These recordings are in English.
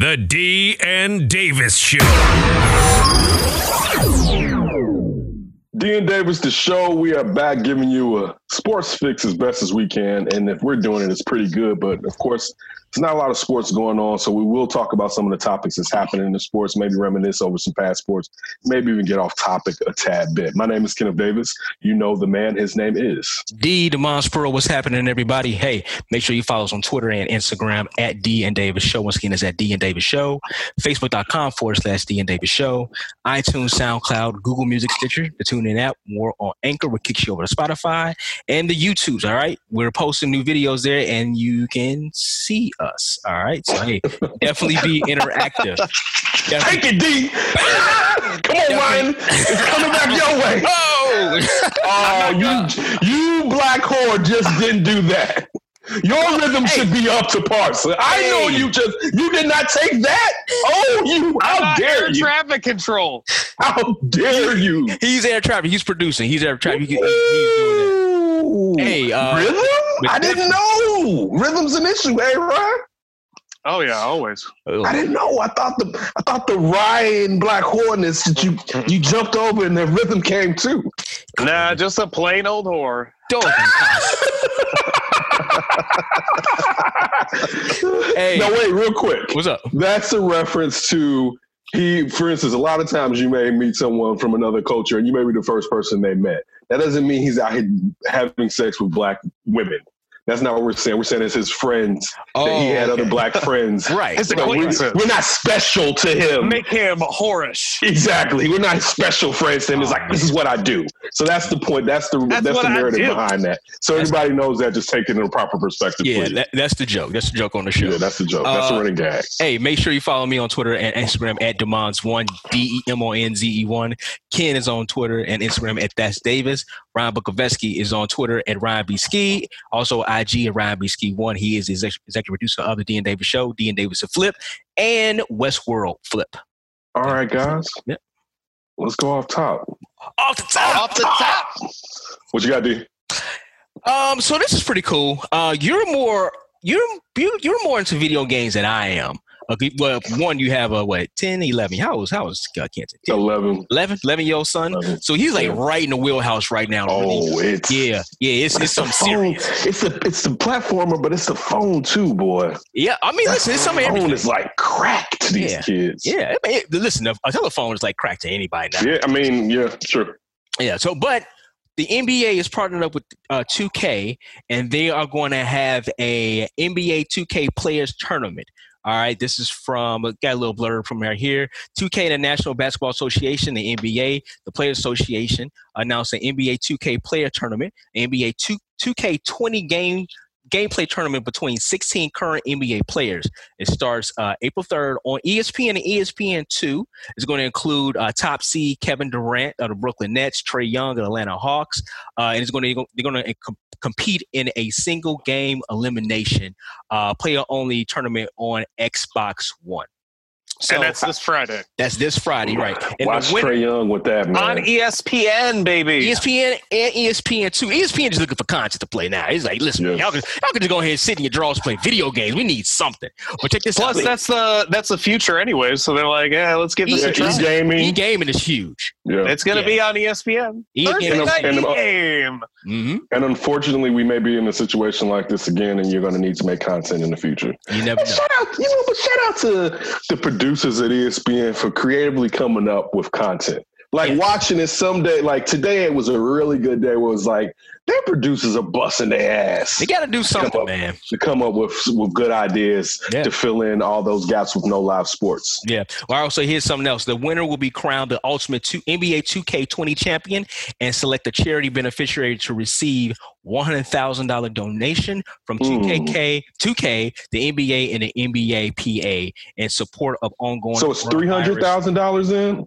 The D and Davis Show. D and Davis, the show. We are back giving you a sports fix as best as we can, and if we're doing it, it's pretty good. But of course, there's not a lot of sports going on, so we will talk about some of the topics that's happening in the sports, maybe reminisce over some past sports, maybe even get off topic a tad bit. My name is Kenneth Davis. You know the man. His name is D Demons Pearl. What's happening, everybody? Hey, make sure you follow us on Twitter and Instagram at D and Davis Show. Once again, it's at D and Davis Show. Facebook.com forward slash D and Davis Show. iTunes, SoundCloud, Google Music, Stitcher, the TuneIn app. More on Anchor, which kicks you over to Spotify and the YouTubes. All right, we're posting new videos there, and you can see us. All right. So hey, definitely be interactive. Take it, D. Come on, Ryan. It's coming back your way. Oh, Oh, you you black whore just didn't do that. Your rhythm should be up to par. sir. I know you just you did not take that. Oh, you! How dare air you? traffic control. How dare you? he's air traffic. He's producing. He's air traffic. He- he's doing it. Ooh. Hey, uh, rhythm? I didn't know rhythm's an issue. Hey, Ryan. Oh yeah, always. I didn't know. I thought the I thought the Ryan Black Hornets that you you jumped over and the rhythm came too. Nah, just a plain old whore. Don't. hey, No, wait, real quick. what's up? That's a reference to he. For instance, a lot of times you may meet someone from another culture, and you may be the first person they met. That doesn't mean he's out here having sex with black women. That's not what we're saying. We're saying it's his friends that he had other black friends. Right. His So we're, we're not special to him. Make him whorish. Exactly. We're not special friends to him. It's like this is what I do. So that's the point. That's the That's that's, the narrative behind that. So everybody knows that. Just take it in a proper perspective. Yeah, that, that's the joke. That's the joke on the show. yeah, that's the joke. That's the Uh, running gag. Hey, make sure you follow me on Twitter and Instagram at Demons1, D E M O N Z E 1. Ken is on Twitter and Instagram at That's Davis. Ryan Bukoveski is on Twitter at Ryan B. Ski. Also, IG at Ryan B. Ski 1. He is the executive producer of the D and Davis Show, D and Davis Flip, and Westworld Flip. All right, guys. Yeah. Let's go off top. Off the top. Off the top. What you got, D? Um, so this is pretty cool. Uh, you're more you're you, you're more into video games than I am. Okay, well, one you have a what 10, 11. How old? How old is uh, Kenton? 10, 11. 11, 11 year old son. 11. So he's like Yeah. right in the wheelhouse right now. really. Oh, it's yeah, yeah. It's it's phone. serious. It's the it's the platformer, but it's the phone too, boy. Yeah, I mean, listen, it's some phone everything. is like crack to these Yeah. kids. Yeah, I mean, it- listen, a a telephone is like crack to anybody now. Yeah, I mean, yeah, sure. Yeah. So, but the NBA is partnered up with uh, 2K, and they are going to have a NBA 2K Players Tournament. All right, this is from got a little blurb from right here. 2K, the National Basketball Association, the NBA, the Players Association announced an NBA 2K Player Tournament, NBA 2 2K 20 game gameplay tournament between 16 current NBA players. It starts uh, April 3rd on ESPN and ESPN2. It's going to include uh, top seed Kevin Durant of the Brooklyn Nets, Trae Young of the Atlanta Hawks, uh, and it's going to they're going to compete in a single game elimination uh, player only tournament on Xbox One. So and that's this Friday that's this Friday, right? And Watch the winner, Trae Young with that man. on ESPN, baby. ESPN and ESPN two. ESPN just looking for content to play now. He's like, listen, Yes. y'all, can, y'all can just go ahead and sit in your drawers and play video games. We need something. But check this Plus, out. that's the that's the future anyway. So they're like, yeah, let's give this yeah, a try. e-gaming. E gaming is huge. yeah. It's gonna Yeah. be on ESPN. E- Thursday and- night and- game. hmm And unfortunately, we may be in a situation like this again, and you're going to need to make content in the future. You never know. Shout out, you know, but shout out to the producers at ESPN for creatively coming up with content. Like Yes. watching it someday, like today, it was a really good day. Where it was like their producers are busting their ass They got to do something, up. man. to come up with with good ideas Yeah. to fill in all those gaps with no live sports. Yeah. Well, also here's something else. The winner will be crowned the ultimate two, NBA 2K20 champion and select a charity beneficiary to receive $100,000 donation from Mm. 2KK, 2K, the NBA, and the NBA PA in support of ongoing. So it's $300,000 in.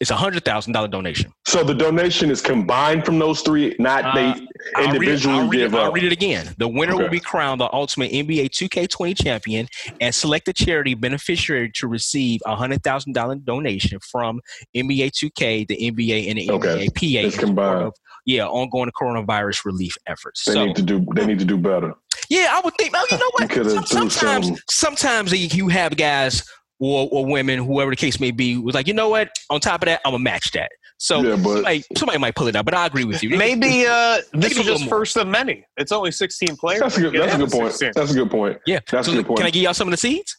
It's a hundred thousand dollar donation. So the donation is combined from those three, not Uh, they I'll read it- individually I'll read, give it, I'll read it again. The winner will be crowned the ultimate NBA 2K20 champion and select a charity beneficiary to receive a hundred thousand dollar donation from NBA 2K, the NBA, and the Okay. NBA PA. It's combined. of, yeah, ongoing coronavirus relief efforts. They so need to do. They need to do better. yeah, I would think. Oh, you know You what? coulda sometimes, sometimes you have guys or, or women, whoever the case may be, was like, you know what? On top of that, I'm gonna match that. So Yeah, but- somebody, somebody might pull it out, but I agree with you. Maybe uh, this is just first of many. It's only 16 players. That's a good. That's a good point. 16. That's a good point. yeah. That's so a good point. Can I give y'all some of the seeds?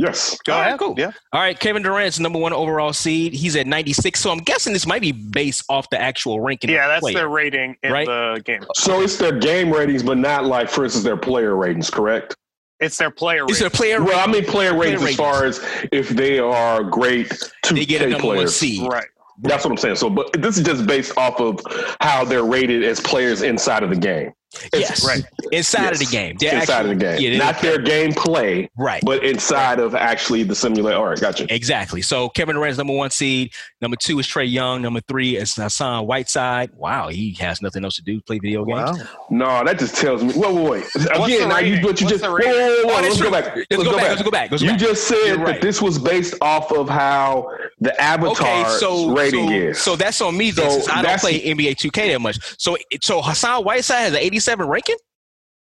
Yes. Go All right, ahead. cool. Yeah. All right, Kevin Durant's number one overall seed. He's at 96. So I'm guessing this might be based off the actual ranking. Yeah, the that's player. their rating in Right? the game. So it's their game ratings, but not like, for instance, their player ratings. Correct. It's their player It's rating. a player. Well, I mean player ratings Player as far as if they are great two they get a K number one players. seed. right. That's what I'm saying. So, but this is just based off of how they're rated as players inside of the game. Yes, Right. inside of the game. They're inside actually- of the game, Yeah, not their gameplay, right. but inside of actually the simulator. All right, gotcha. Exactly. So Kevin Durant's number one seed. Number two is Trae Young. Number three is Hassan Whiteside. Wow, he has nothing else to do. Play video games. No, that just tells me. Wait, wait, wait. Again, now you rating? what you What's just. the Whoa, whoa, whoa, whoa, Oh, let's go back. Let's Let's go back. Let's go back. Let's go You just said You're that this was based off of how the avatar Okay, so rating so, is. so that's on me. Then, So since I don't play NBA 2K that much. So so Hassan Whiteside has an 87 ranking.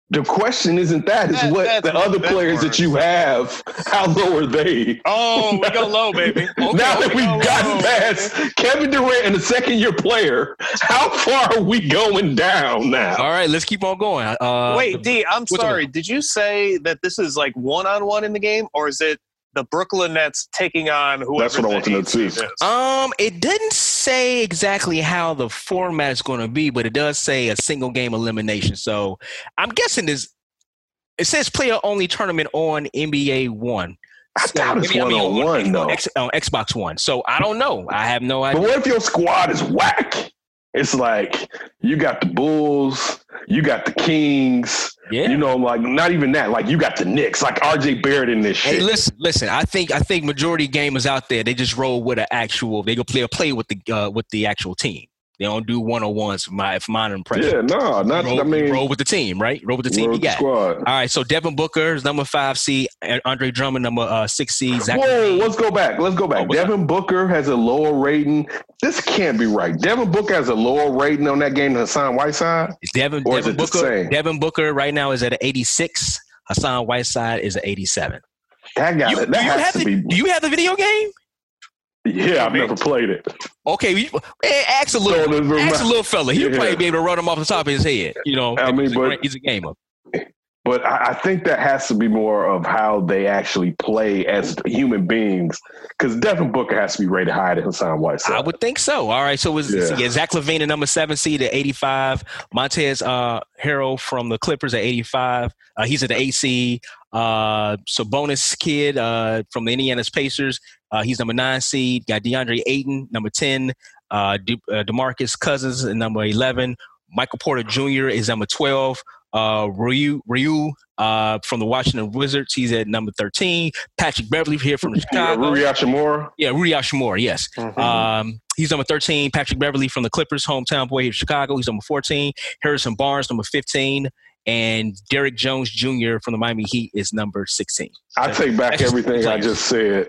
the question isn't that. It's That- what the other that's players that you have. How low are they? Oh, we go low, baby. Okay, now that okay. we've gotten oh, past Kevin Durant and a second year player, how far are we going down now? All right, let's keep on going. Uh, Wait, D, I'm sorry. Did you say that this is like one on one in the game, or is it the Brooklyn Nets taking on whoever? That's what I the want to know, eight too. seed is? Um, it didn't say exactly how the format is going to be, but it does say a single game elimination. So I'm guessing this. It says player only tournament on NBA One. I So, doubt it's maybe- I mean, one on one on, though. X, on Xbox One. So I don't know. I have no But idea. what if your squad is whack? It's like you got the Bulls, you got the Kings, Yeah. you know, like not even that. Like you got the Knicks, like RJ Barrett in this shit. Hey, listen, listen. I think I think majority gamers out there they just roll with an actual. They go play a play with the uh, with the actual team. They don't do one on ones. My if mine impression. yeah, no, not. roll, I mean, roll with the team, right? Roll with the team roll you the got. squad. All right, so Devin Booker is number five and Andre Drummond number uh, six. Zach Whoa, let's go back. Let's go Oh, back. up? Devin Booker has a lower rating. This can't be right. Devin Booker has a lower rating on that game than Hassan Whiteside. Devin, Or Devin it Booker. Devin Booker right now is at an 86. Hassan Whiteside is at 87. That guy, You, that do, you have to the, be. do you have the video game? Yeah, I've never played it. Okay, you, eh, ask a little, So ask a little fella. He'll Yeah. probably be able to run him off the top of his head. You know, I mean, he's, a, but- great- he's a gamer. But I, think that has to be more of how they actually play as human beings. Because Devin Booker has to be rated higher than Hassan Whiteside. I would think so. All right, so it's, Yeah. yeah. Zach LaVine at number seven seed at 85. Montez uh, Harrell from the Clippers at 85. Uh, he's at the eight seed. Uh, Sabonis kid uh, from the Indiana's Pacers. Uh, he's number nine seed. Got DeAndre Ayton, number 10. Uh, De- uh, Demarcus Cousins number 11. Michael Porter Jr. is number 12. Uh, Ryu, Ryu uh, from the Washington Wizards, he's at number 13. Patrick Beverley here from Yeah, Chicago. Rui Hachimura. Yeah, Rudy Hachimura, yes. Mhm. Um, he's number 13. Patrick Beverley from the Clippers, hometown boy of Chicago. He's number 14. Harrison Barnes, number 15. And Derrick Jones Jr. from the Miami Heat is number 16. I take back everything I just said.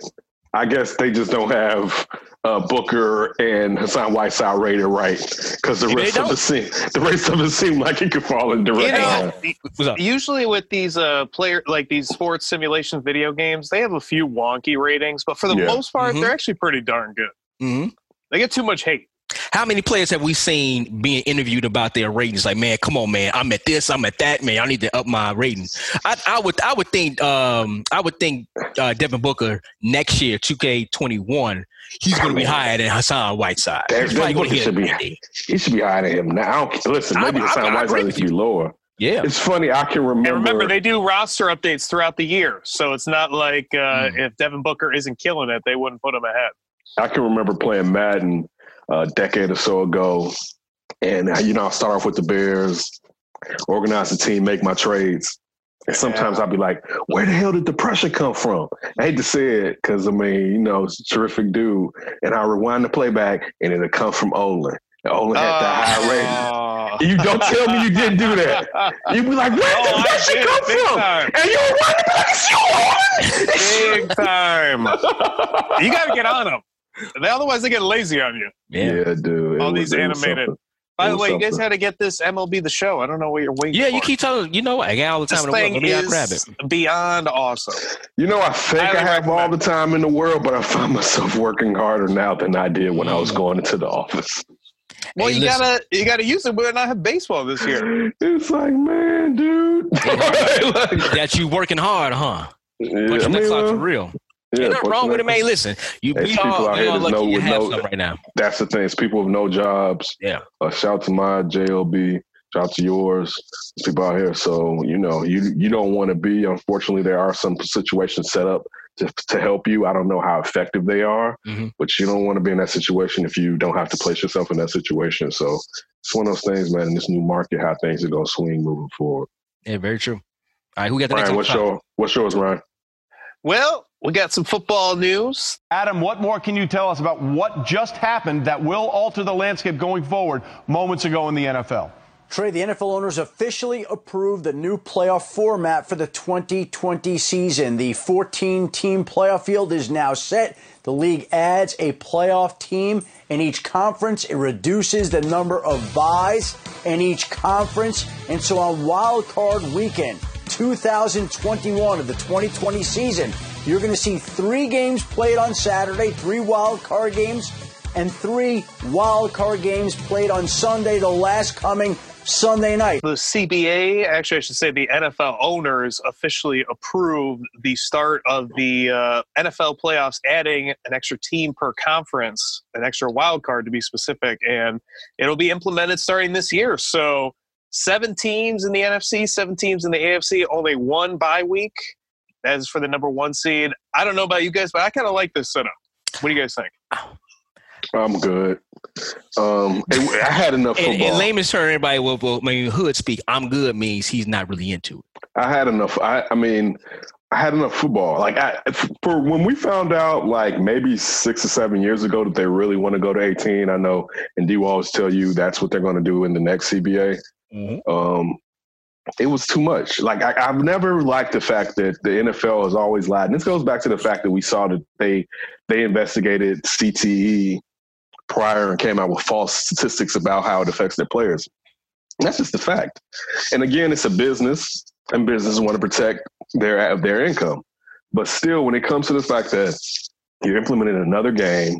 I guess they just don't have uh, Booker and Hassan Whiteside rated right because the rest of it seem the rest of it seem like it could fall in direct You know, line. What's up? usually with these uh player like these sports simulation video games, they have a few wonky ratings, but for the Yeah. most part, Mhm. they're actually pretty darn good. hmm They get too much hate. How many players have we seen being interviewed about their ratings? Like, man, come on, man, I'm at this, I'm at that, man. I need to up my rating. I, I would, I would think, um, I would think uh, Devin Booker next year, 2K21, he's going to be higher than Hassan Whiteside. Devin He's probably gonna Booker should be- He should be higher than him now. I don't, listen, maybe I- I- Hassan I agree Whiteside with should be lower. Yeah. It's funny. I can remember. And remember, they do roster updates throughout the year, so it's not like uh, Hmm. if Devin Booker isn't killing it, they wouldn't put him ahead. I can remember playing Madden a decade or so ago, and uh, you know I start off with the Bears, organize the team, make my trades, and sometimes I'll be like, "Where the hell did the pressure come from?" I hate to say it because I mean, you know, it's a terrific dude, and I rewind the playback, and it'll come from Olin. Olin had the high rating. Oh. You don't tell me you didn't do that. You'd be like, "Where did Oh, the pressure did, come from?" time. And you rewind the back, it's you, Olin. Big time. You got to get on them. Otherwise, they get lazy on you. Yeah. Yeah, dude. All was- these animated. something. By the was way, you guys something. had to get this MLB the show. I don't know what you're waiting Yeah, for. you keep telling you know what I got all the this time in the world. Let me grab it. is beyond awesome. You know, I think Highly I have all the time in the world, but I find myself working harder now than I did when I was Mm. going into the office. Well, Hey, you listen. gotta you gotta use it. We're not have baseball this year. It's like, man, dude. Like, That you working hard, huh? yeah, But I your next mean, for real. Yeah, Ain't nothing but wrong with it, man. Listen, you There's we people all, out we here all that lucky know- you have know- some right now. That's the thing. It's people with no jobs. Yeah. Uh, shout to my JLB. Shout to yours. People out here. So you know, you you don't want to be. Unfortunately, there are some situations set up to to help you. I don't know how effective they are, Mhm. but you don't want to be in that situation if you don't have to place yourself in that situation. So it's one of those things, man. In this new market, how things are going to swing moving forward. Yeah, very true. All right, who got the next one? what's your what's yours, Ryan? Well, we got some football news. Adam, what more can you tell us about what just happened that will alter the landscape going forward moments ago in the NFL? Trey, the NFL owners officially approved the new playoff format for the 2020 season. The 14 team playoff field is now set. The league adds a playoff team in each conference. It reduces the number of buys in each conference. And so on wild card weekend, 2021 of the 2020 season, you're going to see three games played on Saturday, three wild card games, and three wild card games played on Sunday, the last coming Sunday night. The CBA, actually, I should say the NFL owners officially approved the start of the uh, NFL playoffs, adding an extra team per conference, an extra wild card to be specific, and it'll be implemented starting this year. So, seven teams in the NFC, seven teams in the AFC, only one bye week. That is for the number one seed. I don't know about you guys, but I kind of like this setup. What do you guys think? I'm good. Um, I had enough In, football. in layman's term, everybody will, will I mean, hood speak. I'm good means he's not really into it. I had enough. I, I mean, I had enough football. Like I, for when we found out, like maybe six or seven years ago, that they really want to go to 18. I know, and D will always tell you that's what they're going to do in the next CBA. Um, it was too much. Like I, I've never liked the fact that the NFL has always lied. And this goes back to the fact that we saw that they they investigated CTE prior and came out with false statistics about how it affects their players. And that's just the fact. And again, it's a business, and businesses want to protect their their income. But still, when it comes to the fact that you're implementing another game,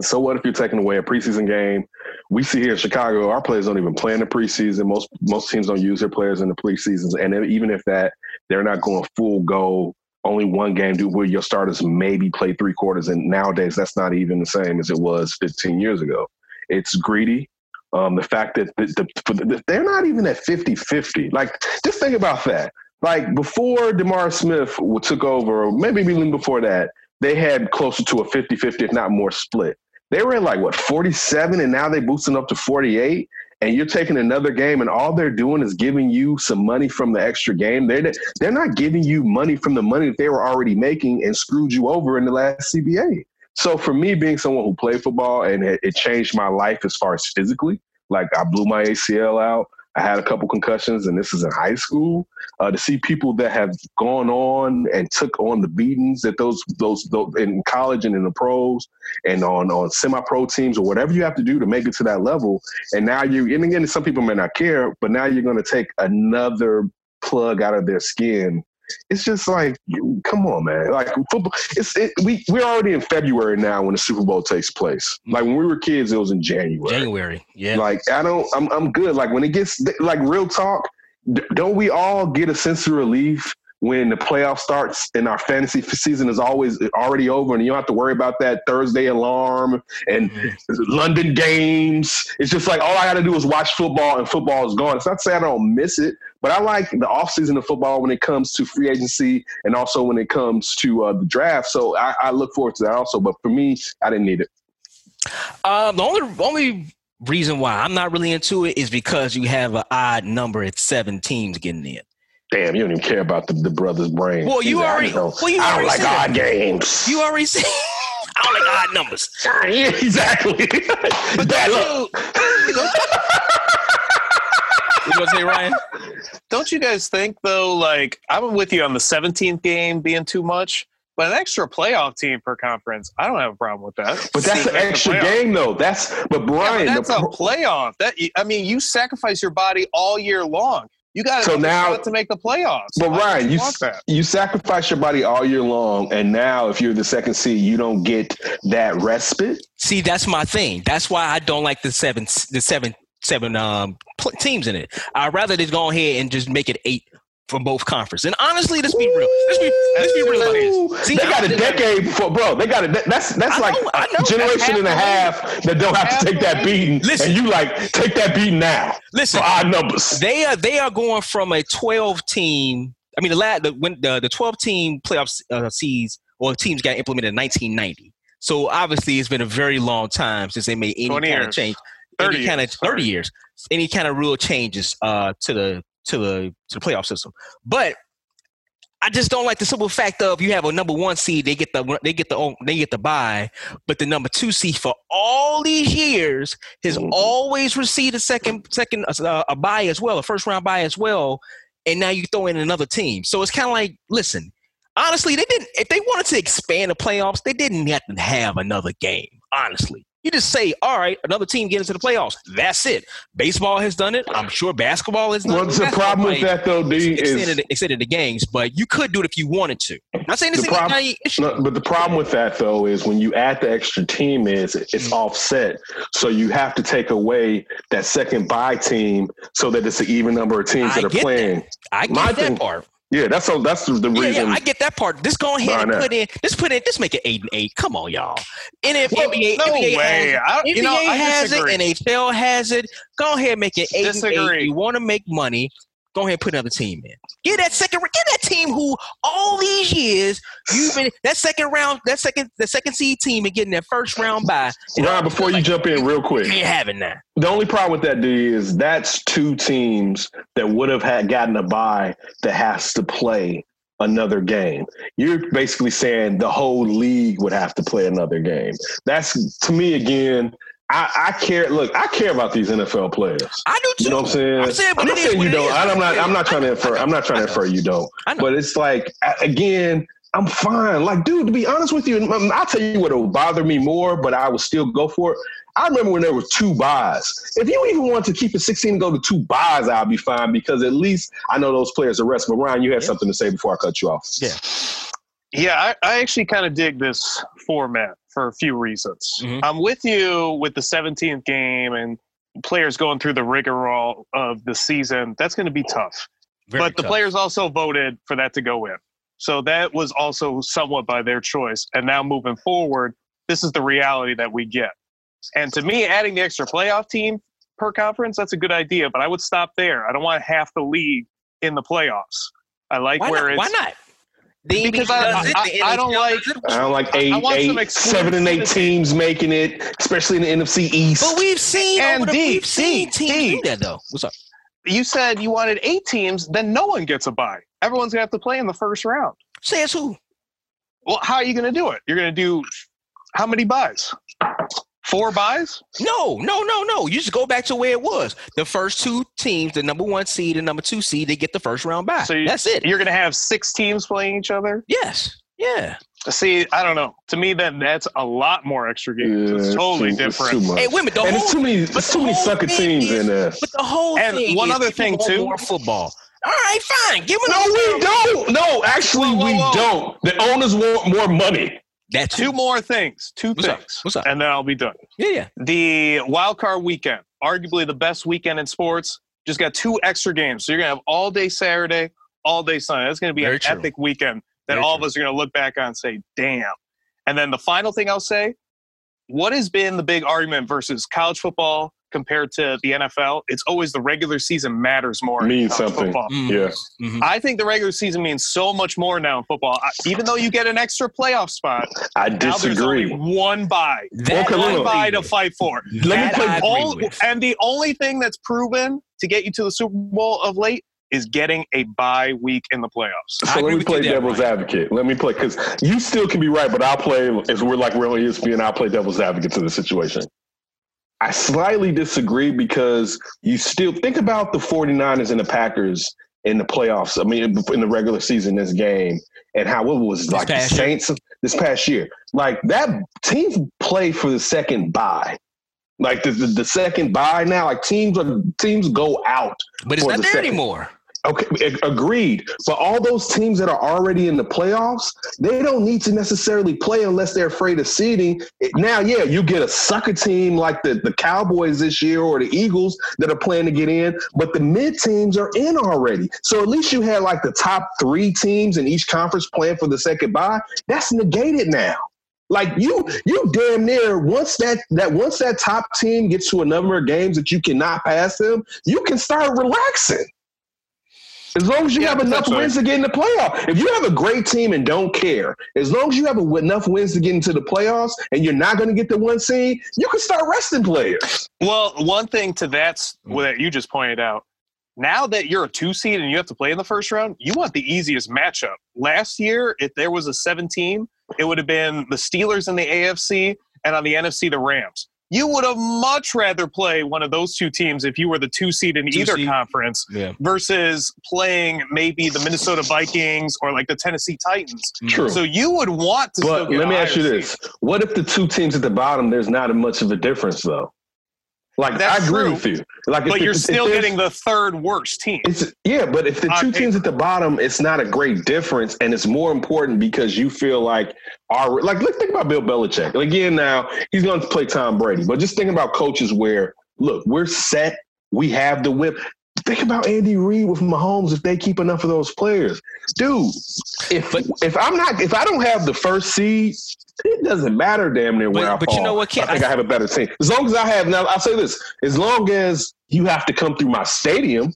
so what if you're taking away a preseason game? We see here in Chicago, our players don't even play in the preseason. Most most teams don't use their players in the preseasons, and even if that, they're not going full go. Only one game do where your starters maybe play three quarters, and nowadays that's not even the same as it was 15 years ago. It's greedy. Um, the fact that the, the, the, they're not even at 50-50. Like, just think about that. Like before Demar Smith took over, maybe even before that, they had closer to a 50-50, if not more split. They were in like what 47, and now they're boosting up to 48. And you're taking another game, and all they're doing is giving you some money from the extra game. They're they're not giving you money from the money that they were already making and screwed you over in the last CBA. So for me, being someone who played football and it, it changed my life as far as physically, like I blew my ACL out. I had a couple concussions, and this is in high school. Uh, to see people that have gone on and took on the beatings that those, those those in college and in the pros and on on semi-pro teams or whatever you have to do to make it to that level, and now you and again, some people may not care, but now you're going to take another plug out of their skin. It's just like, come on, man! Like football, it's it, we we're already in February now when the Super Bowl takes place. Mm. Like when we were kids, it was in January. January, yeah. Like I don't, I'm I'm good. Like when it gets like real talk, don't we all get a sense of relief when the playoff starts and our fantasy season is always already over and you don't have to worry about that Thursday alarm and mm. London games. It's just like all I got to do is watch football and football is gone. It's not to say I don't miss it, but I like the offseason of football when it comes to free agency and also when it comes to uh, the draft. So I, I look forward to that also. But for me, I didn't need it. Um, the only only reason why I'm not really into it is because you have an odd number at seven teams getting in. Damn, you don't even care about the, the brother's brain. Well, you He's already- I don't, well, you I don't like odd games. You already said I don't like odd numbers. yeah, exactly. Bad luck. You gonna say Ryan? Don't you guys think though? Like I'm with you on the 17th game being too much, But an extra playoff team per conference, I don't have a problem with that. But that's an extra game, though. That's but Yeah, Brian. but that's the a pro- playoff. That I mean, you sacrifice your body all year long. You got So now- to make the playoffs. But Why Ryan, you want you sacrifice your body all year long, and now if you're the second seed, you don't get that respite. See, that's my thing. That's why I don't like the seven, the seven, seven um pl- teams in it. I'd rather just go ahead and just make it eight from both conferences. And honestly, let's be real. Let's be let's be real about this. See, they got a decade before, bro. They got a. That's that's I like know, I know. a generation and a half half that don't have Half to take that league. beating, Listen. and you like take that beating now Listen, for odd numbers. they are they are going from a 12 team i mean the la- the when the, the 12 team playoff uh, seeds or teams got implemented in 1990 so obviously it's been a very long time since they made any kind of change 30 any kind of years. 30 years any kind of real changes uh to the to the to the playoff system but I just don't like the simple fact of you have a number one seed, they get the they get the they get the buy, but the number two seed for all these years has Mhm. always received a second second uh, a buy as well, a first round buy as well, and now you throw in another team. So it's kind of like, listen, honestly, they didn't. If they wanted to expand the playoffs, they didn't have to have another game. Honestly, you just say, all right, another team get into the playoffs. That's it. Baseball has done it. I'm sure basketball has done Well, it. the problem with that though, D, extended, is extended the games, but you could do it if you wanted to. I'm not saying this is prob- issue. No, but the problem with that though is when you add the extra team is it's Mm. offset. So you have to take away that second bye team so that it's an even number of teams I that are playing. I get my that thing- part. Yeah, that's so that's the reason. yeah, I get that part. Just go ahead and Behind that. put in. Just put in. Just make it eight and eight. Come on, y'all. And if Well, NBA, no NBA way. has, I, NBA you know, I has disagree. it, NHL has it. Go ahead, and make it eight and eight. You want to make money? Go ahead, and put another team in. Get that second. Get that team who all these years you've been that second round, that second, the second seed team and getting that first round by. Ryan, before you jump in real quick, You ain't having that. the only problem with that D is that's two teams that would have had gotten a bye that has to play another game. You're basically saying the whole league would have to play another game. That's to me again. I, I care. Look, I care about these NFL players. I do too. You know what I'm saying? I'm saying, but not saying you don't. I'm not. I'm not trying to infer. I'm not trying to infer you don't. But it's like again, I'm fine. Like, dude, to be honest with you, um, I'll tell you what will bother me more, but I would still go for it. I remember when there were two buys. If you even want to keep it 16 and go to two buys, I'll be fine because at least I know those players are rest. But Ryan, you had Yeah. something to say before I cut you off. Yeah. Yeah, I, I actually kind of dig this format for a few reasons. Mhm. I'm with you with the 17th game and players going through the rigmarole of the season. That's going to be tough. Very but the players also voted for that to go in. So that was also somewhat by their choice. And now moving forward, this is the reality that we get. And to me, adding the extra playoff team per conference, that's a good idea. But I would stop there. I don't want half the league in the playoffs. I like Why where not? it's Why not? The Because I- I- I don't like- does. I don't like I eight, want some eight, seven, and eight teams making it, especially in the NFC East. But we've seen And over the, D, we've seen D, teams D. do that though. What's up? you said you wanted eight teams, then no one gets a bye. Everyone's gonna have to play in the first round. Says who? Well, how are you gonna do it? You're gonna do how many buys? Four buys? No, no, no, no. You just go back to where it was. The first two teams, the number one seed and number two seed, they get the first round bye. So you- That's it. You're gonna have six teams playing each other. Yes. Yeah. See, I don't know. To me, then that's a lot more extra games. Yeah, it's totally too- it's different. too much. Hey, women, the and whole it's too many. but It's too many whole sucker teams is- in there. But the whole And thing one is other thing, too. more football. All right, fine. Give them No, we don't. No, actually, Whoa, whoa, we don't. The owners want more money. That Two more things. Two What's up? things. What's up? And then I'll be done. Yeah, yeah. The wild card weekend, arguably the best weekend in sports, just got two extra games. So you're gonna have all day Saturday, all day Sunday. That's gonna be Very an true. epic weekend that Very all true. of us are gonna look back on and say, "Damn." And then the final thing I'll say, what has been the big argument versus college football compared to the NFL? It's always the regular season matters more. in Means college something. Football. Mm. Yeah. Mhm. I think the regular season means so much more now in football. I- Even though you get an extra playoff spot, I now there's only disagree. one bye. That One look. bye to fight for. Let me play- All, and the only thing that's proven to get you to the Super Bowl of late is getting a bye week in the playoffs. I So let me play devil's Ryan. advocate. Let me play because you still can be right, but I'll play as we're like we're on ESPN. I'll play devil's advocate to the situation. I slightly disagree because you still think about the 49ers and the Packers in the playoffs. I mean, in the regular season, this game, and how it was This like the past year. Saints this past year. Like that teams play for the second bye. Like the, the, the second bye now, like teams are teams go out. But it's not the there second. anymore. Okay, agreed. But all those teams that are already in the playoffs, they don't need to necessarily play unless they're afraid of seeding. Now, yeah, you get a sucker team like the, the Cowboys this year or the Eagles that are playing to get in, but the mid teams are in already. So at least you had like the top three teams in each conference playing for the second bye. That's negated now. Like you, you damn near once that that once that top team gets to a number of games that you cannot pass them, you can start relaxing. As long as you Yeah, have enough potentially. wins to get in the playoff. If you have a great team and don't care, as long as you have enough wins to get into the playoffs and you're not going to get the one seed, you can start resting players. Well, one thing to that's mm. that you just pointed out. Now that you're a two seed and you have to play in the first round, you want the easiest matchup. Last year, if there was a seven team, it would have been the Steelers in the AFC and on the NFC the Rams. You would have much rather play one of those two teams if you were the two seed in Two either seed. conference Yeah. versus playing maybe the Minnesota Vikings or like the Tennessee Titans. Mm. True. So you would want to. but let me ask you higher this. What if the two teams at the bottom, there's not much of a difference, though? Like, That's I agree true. with you. Like, But you're still getting the third worst team. It's yeah, but if the two paper. teams at the bottom, it's not a great difference, and it's more important because you feel like our like. Let's think about Bill Belichick again. Now he's going to play Tom Brady, but just think about coaches where look, we're set, we have the whip. Think about Andy Reid with Mahomes if they keep enough of those players, dude. If But- if I'm not if I don't have the first seed, it doesn't matter damn near where But- I but you know what, Ken? I think I, I- have a better team. As long as I have now, I'll say this: as long as you have to come through my stadium,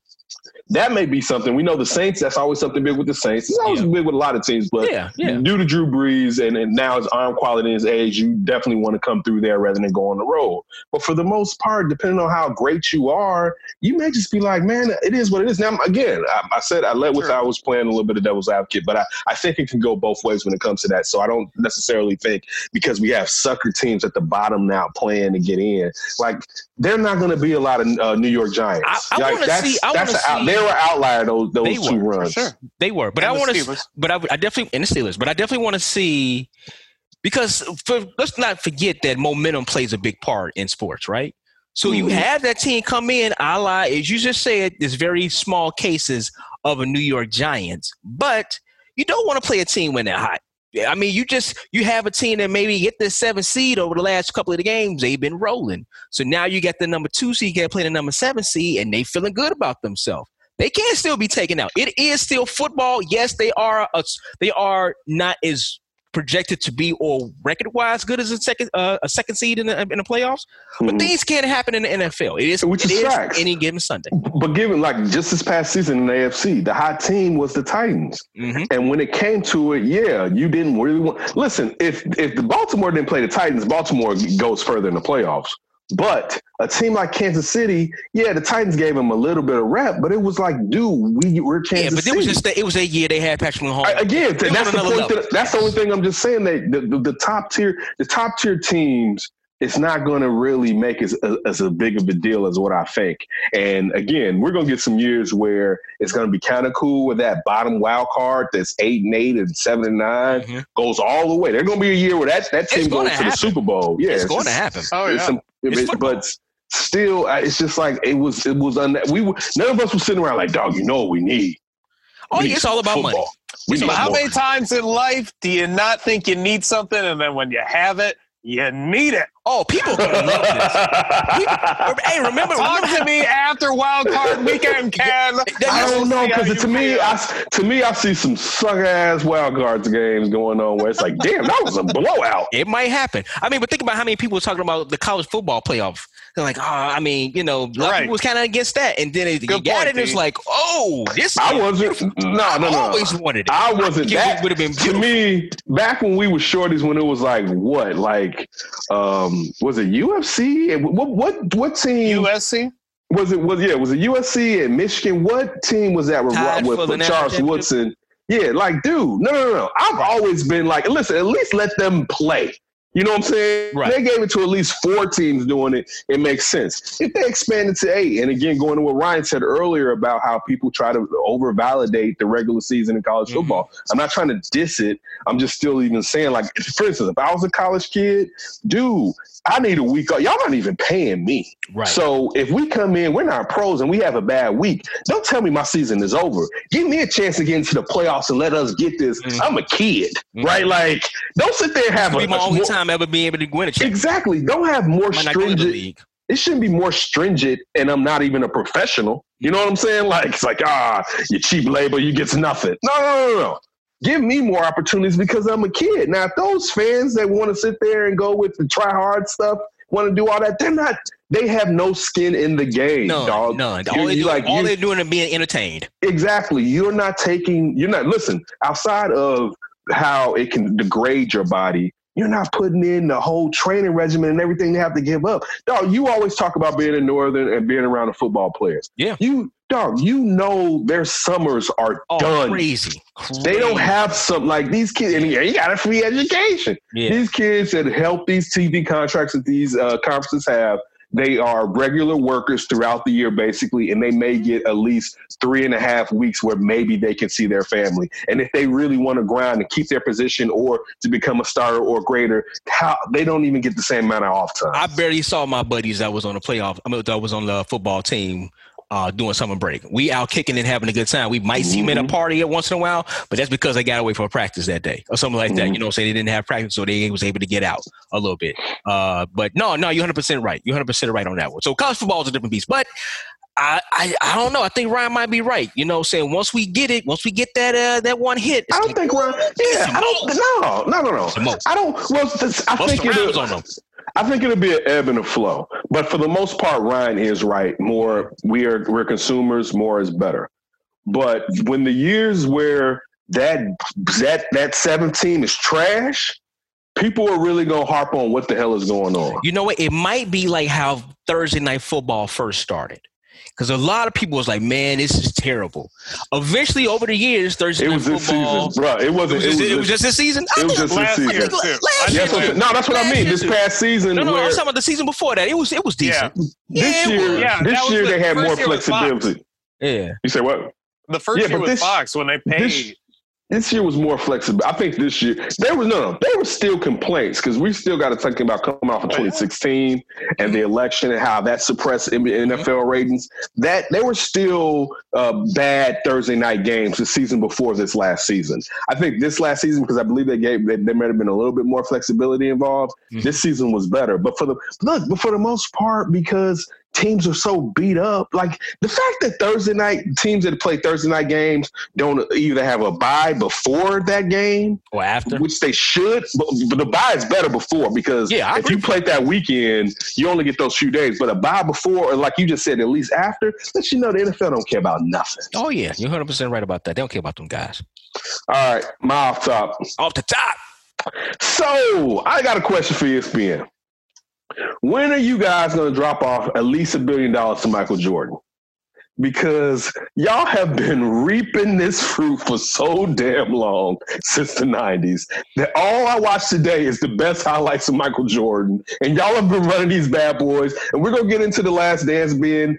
that may be something. We know the Saints. That's always something big with the Saints. It's always Yeah. big with a lot of teams, but Yeah, yeah. due to Drew Brees and, and now his arm quality and his age, you definitely want to come through there rather than go on the road. But for the most part, depending on how great you are, you may just be like, man, it is what it is. Now, again, I, I said I led with Sure. I was playing a little bit of devil's advocate, but I, I think it can go both ways when it comes to that. So I don't necessarily think because we have sucker teams at the bottom now playing to get in, like they're not going to be a lot of uh, New York Giants. I- I Like, wanna see- I that's wanna out, see- they were outlier those those They two were, For runs. sure. They were, but And I want to, but I, I definitely and the Steelers, but I definitely want to see because for, let's not forget that momentum plays a big part in sports, right? So you Mhm. have that team come in, a la as you just said, there's very small cases of a New York Giants, but you don't want to play a team when they're hot. I mean, you just you have a team that maybe get the seven seed over the last couple of the games. They've been rolling, so now you get the number two seed, get play the number seven seed, and they feeling good about themselves. They can still be taken out. It is still football. Yes, they are. A, they are not as projected to be or record wise good as a second uh, a second seed in the in the playoffs. But Mhm. things can happen in the NFL. It is Which it is is any given Sunday. But given like just this past season in the AFC, the hot team was the Titans. hmm And when it came to it, yeah, you didn't really want. Listen, if if the Baltimore didn't play the Titans, Baltimore goes further in the playoffs. But a team like Kansas City, yeah, the Titans gave them a little bit of rep, but it was like, dude, we we're Kansas Yeah, but it was just that it was a year they had Patrick Mahomes. I, again, They that's the point. That, that's the only thing I'm just saying that the, the, the top tier, the top tier teams, it's not going to really make as, as a big of a deal as what I think. And again, we're going to get some years where it's going to be kind of cool with that bottom wild card that's eight and eight and seven and 9 Mhm. goes all the way. There's going to be a year where that that team gonna goes to the. Super Bowl. Yeah, it's, going to happen. Oh yeah. some- It's it- but still, it's just like it was. It was. Un- we were, none of us were sitting around like, dog. You know what we need. Oh, We yeah, need it's all about money. football. We need how more. many times in life do you not think you need something, and then when you have it, you need it? Oh, people gonna love this. Hey, remember, Talk remember to me after Wild Card Weekend, Ken. I don't know because to me, feel. I, to me, I see some suck ass wild cards games going on where it's like, damn, that was a blowout. It might happen. I mean, but think about how many people were talking about the college football playoff. They're like, oh, I mean, you know, a lot of Right. people was kind of against that, and then it, you got point, it, and it's like, oh, this. I wasn't. No, no, I no. always wanted it. I wasn't think it that. would've been to me, back when we were shorties, when it was like what, like, um, was it UFC? And What what what team USC. was it? Was yeah, was it USC and Michigan? What team was that with, with, with Charles championship? Woodson? Yeah, like, dude, no, no, no, no. I've always been like, listen, at least let them play. You know what I'm saying? Right. They gave it to at least four teams doing it. It makes sense. If they expanded to eight, and again, going to what Ryan said earlier about how people try to over validate the regular season in college Mm-hmm. football, I'm not trying to diss it. I'm just still even saying, like, for instance, if I was a college kid, dude, I need a week off. Y'all not even paying me. Right. So if we come in, we're not pros and we have a bad week, don't tell me my season is over. Give me a chance to get into the playoffs and let us get this. Mhm. I'm a kid, Mhm. right? Like, don't sit there and have a, be my only more- time ever being able to win a championship. Exactly. Don't have more Might not go to the stringent. It shouldn't be more stringent, and I'm not even a professional. You know what I'm saying? Like it's like ah, you cheap labor, you get nothing. No, no, no, no. Give me more opportunities because I'm a kid. Now, if those fans that want to sit there and go with the try hard stuff, want to do all that, they're not. They have no skin in the game, None, dog. none. All, they you do, like all they're doing is being entertained. Exactly. You're not taking, you're not, listen, outside of how it can degrade your body, you're not putting in the whole training regimen and everything they have to give up. Dog, you always talk about being in Northern and being around the football players. Yeah. You, dog, you know their summers are Oh, done. crazy. They don't have some, like these kids, and you got a free education. Yeah. These kids that help these TV contracts that these uh, conferences have, they are regular workers throughout the year, basically, and they may get at least three and a half weeks where maybe they can see their family. And if they really want to grind and keep their position or to become a starter or greater, how they don't even get the same amount of off time. I barely saw my buddies that was on the playoff. I mean, that was on the football team uh, doing summer break. We out kicking and having a good time. We might see them in a party once in a while, but that's because they got away for practice that day or something like that. Mhm. You know, say they didn't have practice, so they was able to get out a little bit. Uh, but no, no, you're 100 percent right. You're 100 percent right on that one. So college football is a different beast, but. I, I I don't know. I think Ryan might be right. You know, saying once we get it, once we get that uh, that one hit, I don't like, think we're. Yeah, I don't. No, no, no, no. I don't. Well, this, I Bust think rounds it'll, on them. I think it'll be an ebb and a flow. But for the most part, Ryan is right. More we are we're consumers. More is better. But when the years where that that that seventh team is trash, people are really gonna harp on what the hell is going on. You know what? It might be like how Thursday night football first started. Because a lot of people was like, man, this is terrible. Eventually, over the years, Thursday It night was this football. season, bro. It It wasn't. was, just, it was just this season? It was think- just this Last season. year. Last year, Yes, think no, that's what I mean. year, This too. past season, no, no, where I'm talking about the season before that. It was it was Yeah. decent. this Yeah, it year. Yeah, this year they had more year with Fox. flexibility. Yeah. You say what? The first Yeah, year with this- Fox when they paid. This- year was more flexible. I think this year there was no, no, there were still complaints because we still got to think about coming off of Oh, 2016 and the election and how that suppressed NFL ratings. That there were still uh, bad Thursday night games the season before this last season. I think this last season because I believe they gave they, there might have been a little bit more flexibility involved. Mhm. This season was better, but for the look, but for the most part because teams are so beat up. Like the fact that Thursday night teams that play Thursday night games don't either have a bye before that game, Or after. which they should, but, but the bye is better before because Yeah, if you played that weekend, you only get those few days. But a bye before, or like you just said, at least after, lets you know the NFL don't care about nothing. Oh, yeah. You're 100% right about that. They don't care about them guys. All right, my off top. Off the top. So I got a question for ESPN. When are you guys going to drop off at least a billion dollars to Michael Jordan? Because y'all have been reaping this fruit for so damn long since the 90s that all I watch today is the best highlights of Michael Jordan. And y'all have been running these bad boys. And we're going to get into the last dance being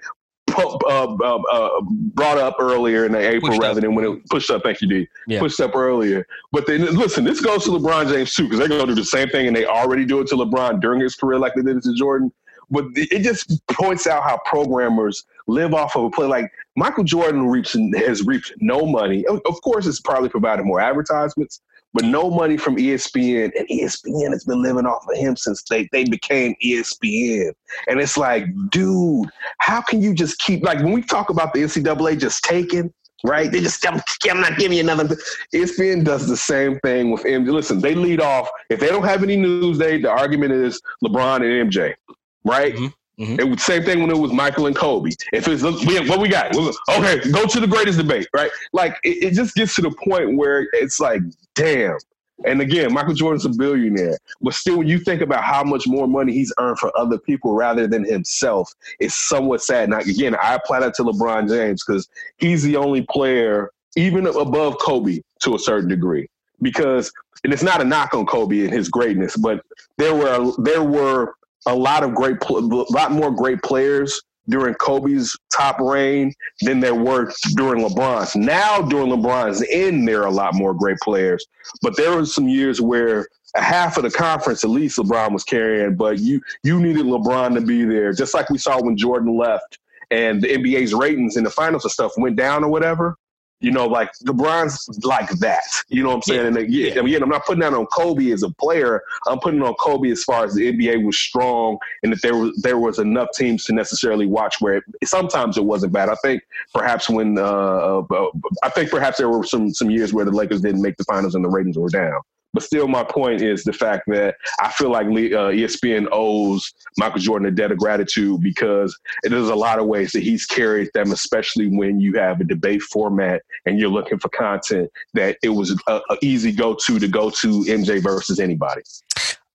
uh, uh, uh, brought up earlier in the April Pushed up. rather than when it pushed up. Thank you, D. Yeah. Pushed up earlier. But then listen, this goes to LeBron James too, because they're going to do the same thing, and they already do it to LeBron during his career, like they did it to Jordan. But it just points out how programmers live off of a play. Like Michael Jordan reaps has reaped no money. Of of course, it's probably provided more advertisements, but no money from ESPN. And ESPN has been living off of him since they, they became ESPN. And it's like, dude, how can you just keep like when we talk about the NCAA just taking right? They just I'm, I'm not giving you another. ESPN does the same thing with MJ. Listen, they lead off. If they don't have any news day, the argument is LeBron and MJ, right? Mhm, mhm. It was same thing when it was Michael and Kobe. If it's look, we, what we got, okay, go to the greatest debate, right? Like it, it just gets to the point where it's like, damn. And again, Michael Jordan's a billionaire, but still, when you think about how much more money he's earned for other people rather than himself, it's somewhat sad. Now, again, I apply that to LeBron James because he's the only player, even above Kobe to a certain degree, because and it's not a knock on Kobe and his greatness, but there were there were a lot of great, a lot more great players during Kobe's top reign than there were during LeBron's. Now, during LeBron's end, there are a lot more great players, but there were some years where a half of the conference, at least LeBron was carrying, but you you needed LeBron to be there, just like we saw when Jordan left and the NBA's ratings in the finals and stuff went down or whatever. You know, like LeBron's like that. You know what I'm saying? Yeah. And again, yeah. again, I'm not putting that on Kobe as a player. I'm putting on Kobe as far as the NBA was strong and that there was there was enough teams to necessarily watch. Where it, sometimes it wasn't bad. I think perhaps when uh, uh, I think perhaps there were some some years where the Lakers didn't make the finals and the ratings were down. But still, my point is the fact that I feel like uh, ESPN owes Michael Jordan a debt of gratitude because there's a lot of ways that he's carried them, especially when you have a debate format and you're looking for content that it was a, a easy go to to go to MJ versus anybody.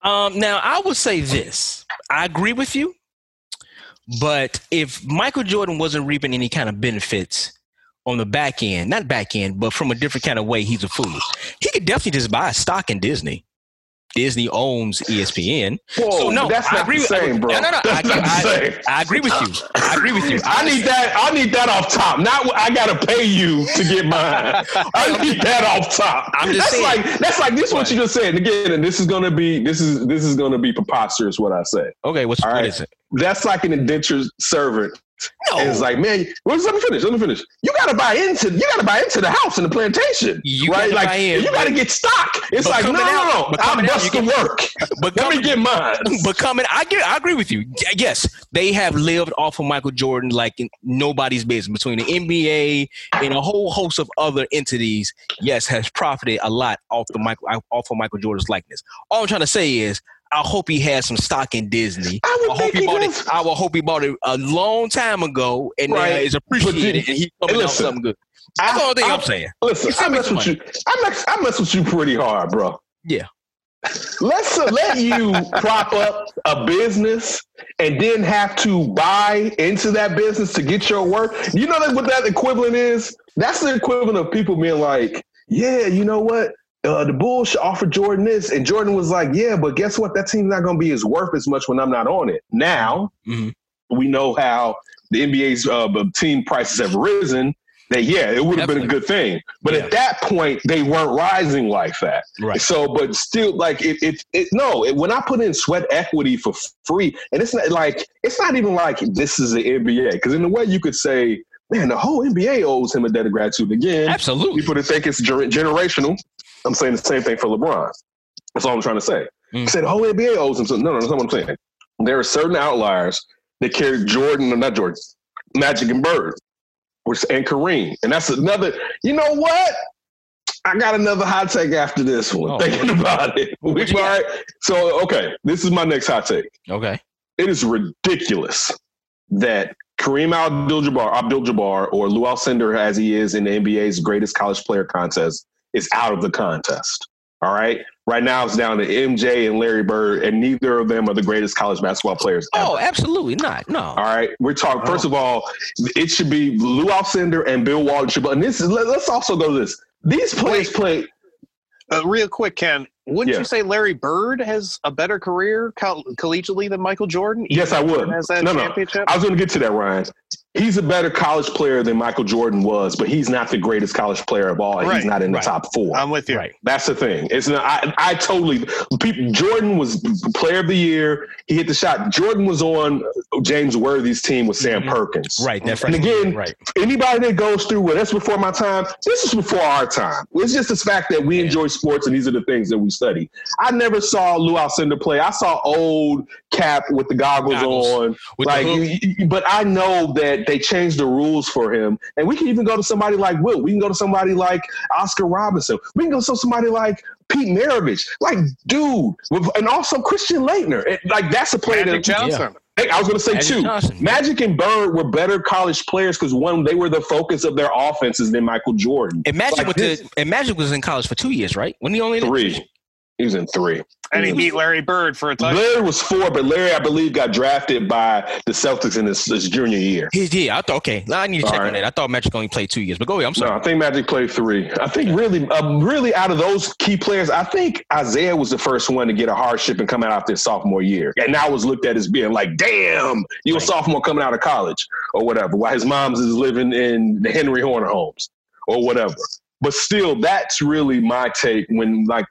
Um, now, I would say this. I agree with you. But if Michael Jordan wasn't reaping any kind of benefits on the back end, not back end, but from a different kind of way, he's a fool. He could definitely just buy a stock in Disney. Disney owns ESPN. Whoa, so no, that's I agree the same, with, bro. No, no, no. That's I, not I, the same. I, I, agree with you. I agree with you. I need that. I need that off top. Not I gotta pay you to get mine. I need that off top. I'm just that's saying. like that's like this. What, what you just said again, and this is gonna be this is this is gonna be preposterous. What I say. Okay, what's All what right? is it? That's like an indentured servant no. And it's like, man, well, let me finish. Let me finish. You got to buy into. You got to buy into the house and the plantation, you right? Like in, you got to get stock. It's like, no, no, no, no. I'm busting work. But let me get mine. But coming, I get. I agree with you. Yes, they have lived off of Michael Jordan like nobody's business. Between the NBA and a whole host of other entities, yes, has profited a lot off the Michael off of Michael Jordan's likeness. All I'm trying to say is I hope he has some stock in Disney. I, I hope he, he bought it. I will hope he bought it a long time ago, and right. uh, is appreciated, and he's coming listen, out something good. That's I, the only thing I, am saying. Listen, I mess with you. I mess, I mess with you pretty hard, bro. Yeah. Let's uh, let you prop up a business and then have to buy into that business to get your work. You know what that equivalent is? That's the equivalent of people being like, "Yeah, you know what? Uh, the Bulls offered Jordan this, and Jordan was like, "Yeah, but guess what? That team's not going to be as worth as much when I'm not on it." Now mm-hmm. we know how the NBA's uh, team prices have risen. That yeah, it would have been a good thing, but yeah. at that point they weren't rising like that. Right. So, but still, like it, it, it no. It, when I put in sweat equity for free, and it's not like it's not even like this is the NBA, because in a way you could say man, the whole NBA owes him a debt of gratitude again. Absolutely. People that think it's ger- generational. I'm saying the same thing for LeBron. That's all I'm trying to say. Mm. I said the whole NBA owes him. So no, no, that's not what I'm saying. There are certain outliers that carry Jordan, or not Jordan, Magic and Bird, which and Kareem, and that's another. You know what? I got another hot take after this one. Oh, thinking about it. All right. So okay, this is my next hot take. Okay. It is ridiculous that Kareem Abdul-Jabbar, Abdul-Jabbar, or Lou Alcindor, as he is in the NBA's greatest college player contest, is out of the contest. All right. Right now it's down to MJ and Larry Bird, and neither of them are the greatest college basketball players. Ever. Oh, absolutely not. No. All right. We're talking. First of all, it should be Lou Alcindor and Bill Walton. And this is. Let's also go to this. These players play. Uh, real quick, Ken. Wouldn't yeah. you say Larry Bird has a better career coll- collegiately than Michael Jordan? Yes, I would. Has that no, championship? no. I was going to get to that, Ryan he's a better college player than Michael Jordan was, but he's not the greatest college player of all. Right, he's not in the right. top four. I'm with you. Right. That's the thing. It's not, I, I totally people, Jordan was player of the year. He hit the shot. Jordan was on James Worthy's team with Sam mm-hmm. Perkins. Right. That's and again, right. anybody that goes through well, that's before my time. This is before our time. It's just this fact that we enjoy sports and these are the things that we study. I never saw Lou Alcindor play. I saw old Cap with the goggles, goggles. on. With like, but I know that they changed the rules for him. And we can even go to somebody like Will. We can go to somebody like Oscar Robinson. We can go to somebody like Pete Maravich. Like, dude, and also Christian Laettner. Like, that's a player Magic that Johnson. Hey, I was going to say Magic two. Johnson. Magic and Bird were better college players because one, they were the focus of their offenses than Michael Jordan. And Magic, like the, and Magic was in college for two years, right? When he only three. He was in three. And he beat Larry Bird for a touchdown. Larry was four, but Larry, I believe, got drafted by the Celtics in his, his junior year. He did. I thought okay. Now I need to check All on right. that. I thought Magic only played two years, but go ahead. I'm No, sorry. I think Magic played three. I think really, um, really out of those key players, I think Isiah was the first one to get a hardship and come out after his sophomore year. And now was looked at as being like, damn, you a sophomore coming out of college or whatever, while his mom's is living in the Henry Horner homes or whatever. But still, that's really my take when, like,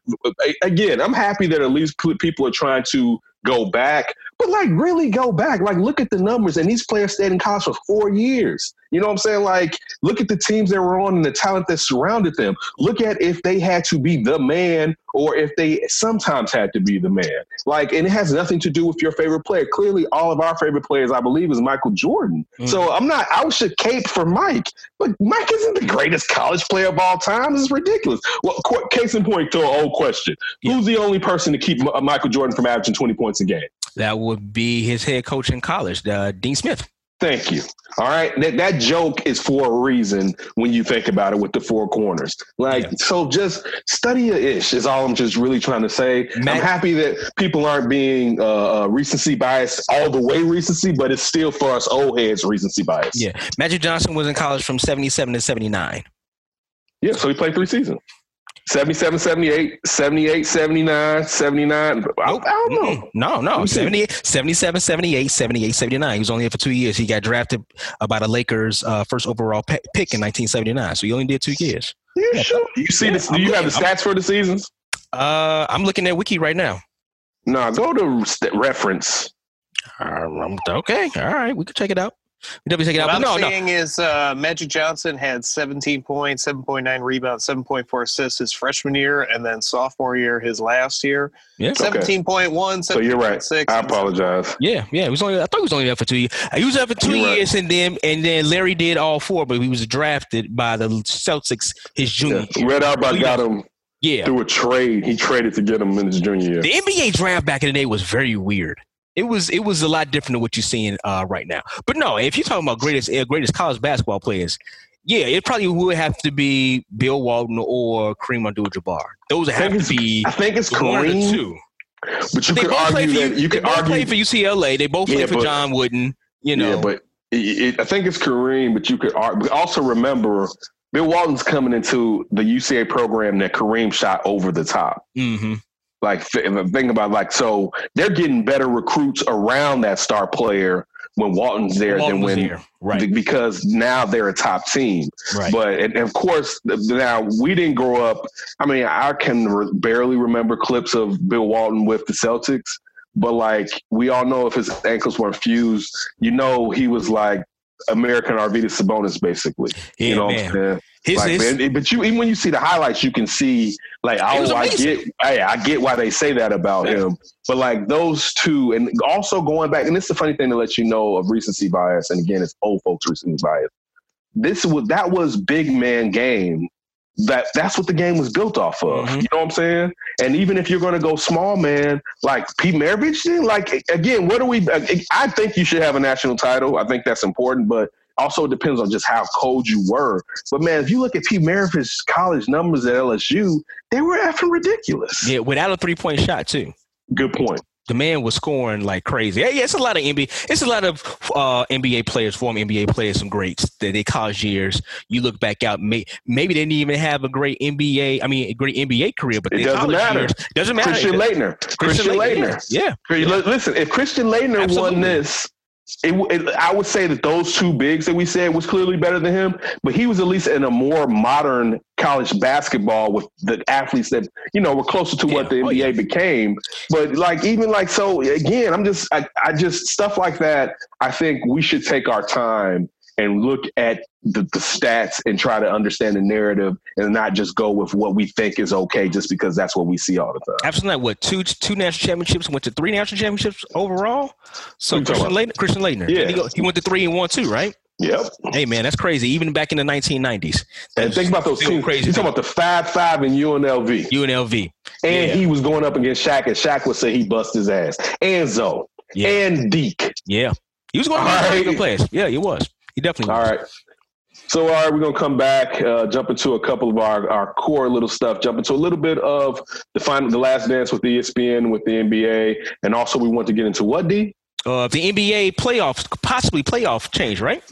again, I'm happy that at least people are trying to go back, but like really go back. Like, look at the numbers. And these players stayed in college for four years. You know what I'm saying? Like, look at the teams they were on and the talent that surrounded them. Look at if they had to be the man or if they sometimes had to be the man. Like, and it has nothing to do with your favorite player. Clearly, all of our favorite players, I believe, is Michael Jordan. Mm. So I'm not, I should cape for Mike, but Mike isn't the greatest college player of all time. This is ridiculous. Well, qu- case in point to an old question Yeah. Who's the only person to keep Michael Jordan from averaging 20 points a game? That would be his head coach in college, uh, Dean Smith. Thank you. All right. That, that joke is for a reason when you think about it with the four corners. Like, Yeah. so just study your ish is all I'm just really trying to say. Matt- I'm happy that people aren't being uh, uh, recency biased all the way recency, but it's still for us old heads recency bias. Yeah, Magic Johnson was in college from '77 to '79. Yeah. So he played three seasons 77, 78, 78, 79, 79. I, I don't know. No, no. me see. 78, 77, 78, 78, 79. He was only there for two years. He got drafted uh, by the Lakers' uh, first overall pe- pick in 1979. So he only did two years. Yeah, sure. You see Yeah, this? Do I'm you have the looking- I'm- stats for the seasons? Uh, I'm looking at Wiki right now. No, go to st- reference. Um, okay, all right. We can check it out. We definitely check it out. What I'm no, no. is uh, Magic Johnson had 17 points, 7.9 rebounds, 7.4 assists his freshman year, and then sophomore year, his last year, Yeah. 17.1, So you're right. 17.6. I apologize. Yeah, yeah. It was only. I thought he was only there for two years. He was there for 2 You're right. years, and then and then Larry did all four, but he was drafted by the Celtics his junior Yeah. year. Red Auerbach Really got him Yeah, through a trade. He traded to get him in his junior year. the NBA draft back in the day was very weird. It was it was a lot different than what you're seeing uh, right now. But no, if you're talking about greatest uh, greatest college basketball players, yeah, it probably would have to be Bill Walton or Kareem Abdul-Jabbar. Those would I think have to be I think it's one of the Kareem, two. but you They could argue for that you could both argue. played for UCLA. They both Yeah, played for but- John Wooden. You know, yeah, but it, it, I think it's Kareem. But you could ar- but also remember Bill Walton's coming into the UCA program that Kareem shot over the top. hmm Like th- think about like so they're getting better recruits around that star player when Walton's there Walton than when there. Right, because now they're a top team. right. But and of course, now we didn't grow up. I mean, I can re- barely remember clips of Bill Walton with the Celtics, but like we all know if his ankles weren't fused, you know, he was like American Arvydas Sabonis, basically. yeah, you know man. what I'm saying? His, Like, his, man, but you even when you see the highlights, you can see like oh, I get, hey, I get why they say that about Yeah. him. But like those two, and also going back, and this is the funny thing to let you know of recency bias. And again, it's old folks recency bias. This was that was big man game. That that's what the game was built off of. Mhm. You know what I'm saying? And even if you're going to go small man, like Pete Maravich like again, what do we? I think you should have a national title. I think that's important, but also it depends on just how cold you were. But man, if you look at Pete Maravich's college numbers at LSU, they were effing ridiculous. yeah, without a three point shot too. Good point. The man was scoring like crazy. Yeah, yeah, it's a lot of NBA. It's a lot of uh, NBA players, former NBA players, some greats that they college years. You look back out, may, maybe they didn't even have a great NBA. I mean, a great NBA career, but It doesn't college matter. Years, doesn't matter. Christian Laettner. Christian Laettner. Yeah, Li- Listen, if Christian Laettner Absolutely. won this, it, it, I would say that those two bigs that we said was clearly better than him, but he was at least in a more modern college basketball with the athletes that you know were closer to what Yeah. the Oh, NBA yeah. became. But like even like so again, I'm just I, I just stuff like that. I think we should take our time and look at the, the stats and try to understand the narrative and not just go with what we think is okay just because that's what we see all the time. absolutely. What two two national championships? Went to three national championships overall. So you Christian Laettner, Christian Laettner. Yeah. he, go- he went to three and one too, right? Yep. Hey man, that's crazy. Even back in the 1990s. And think about those teams. crazy You're talking about the five five and UNLV, UNLV. and Yeah. he was going up against Shaq, and Shaq would say he bust his ass. Enzo Yeah, and Deke. yeah. He was going to right. be good players. Yeah, he was. He definitely All was. right. So, all right, we're gonna come back, uh, jump into a couple of our, our core little stuff, jump into a little bit of the final, the last dance with the ESPN, with the NBA, and also we want to get into what D. Uh, the NBA playoffs, possibly playoff change, right?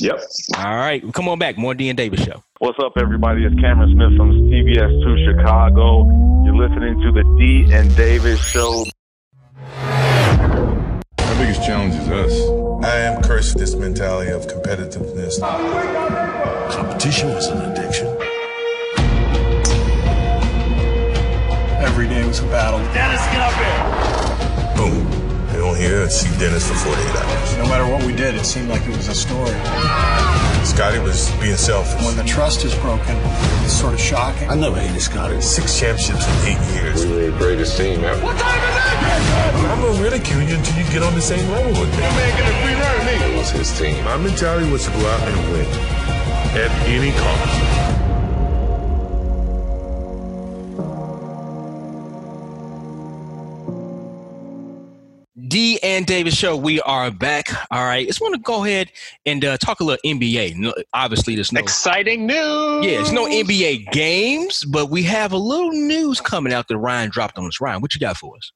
Yep. All right, come on back. More D and Davis show. What's up, everybody? It's Cameron Smith from CBS 2 Chicago. You're listening to the D and Davis show. Our biggest us. I am cursed with this mentality of competitiveness. Competition was an addiction. Every day was a battle. Dennis, get up here. Boom. They don't hear see Dennis for 48 hours. No matter what we did, it seemed like it was a story. Scotty was being selfish. When the trust is broken, it's sort of shocking. I never hated Scotty. Six championships in eight years. We were the greatest team ever. What time is it? I'm gonna ridicule you until you get on the same level with me. man get a free run me. It was his team. My mentality was to go out and win at any cost. And Davis show. We are back. All right, just want to go ahead and uh, talk a little NBA. No, obviously, there's no Exciting news. yeah, it's no NBA games, but we have a little news coming out that Ryan dropped on us. Ryan, what you got for us?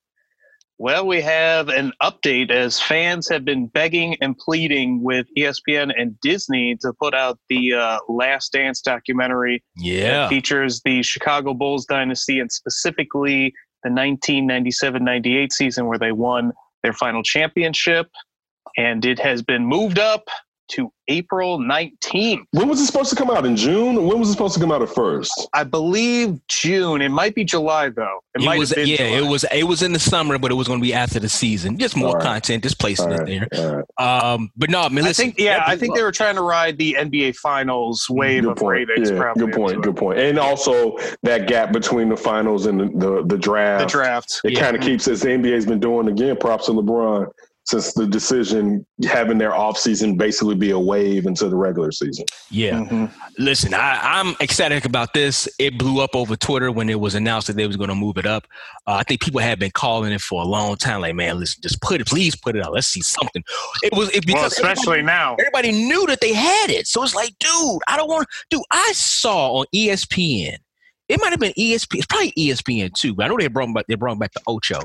Well, we have an update as fans have been begging and pleading with ESPN and Disney to put out the uh, Last Dance documentary Yeah, that features the Chicago Bulls dynasty and specifically the 1997 98 season where they won their final championship. And it has been moved up to April 19th. When was it supposed to come out? In June? When was it supposed to come out at first? I believe June. It might be July, though. It, it might was have been yeah, July. it was it was in the summer, but it was going to be after the season. Just more All right. content, just placing All it right, there. all right. Um, but no, man, I listen, think, yeah, I think they were trying to ride the NBA Finals wave Good of point. ratings. Yeah, probably good point. Good point. And also that gap between the finals and the the, the draft. The draft. It Yeah. kind of keeps as the NBA's been doing again. Props to LeBron since the decision having their offseason basically be a wave into the regular season. Yeah. Mhm. Listen, I, I'm ecstatic about this. It blew up over Twitter when it was announced that they was going to move it up. Uh, I think people had been calling it for a long time. Like, man, listen, just put it, please put it out. Let's see something. It was it, Well, because especially everybody, now. everybody knew that they had it, so it's like, dude, I don't want. to Dude, I saw on ESPN. It might have been ESPN. It's probably ESPN too. But I know they brought back they brought back the Ocho.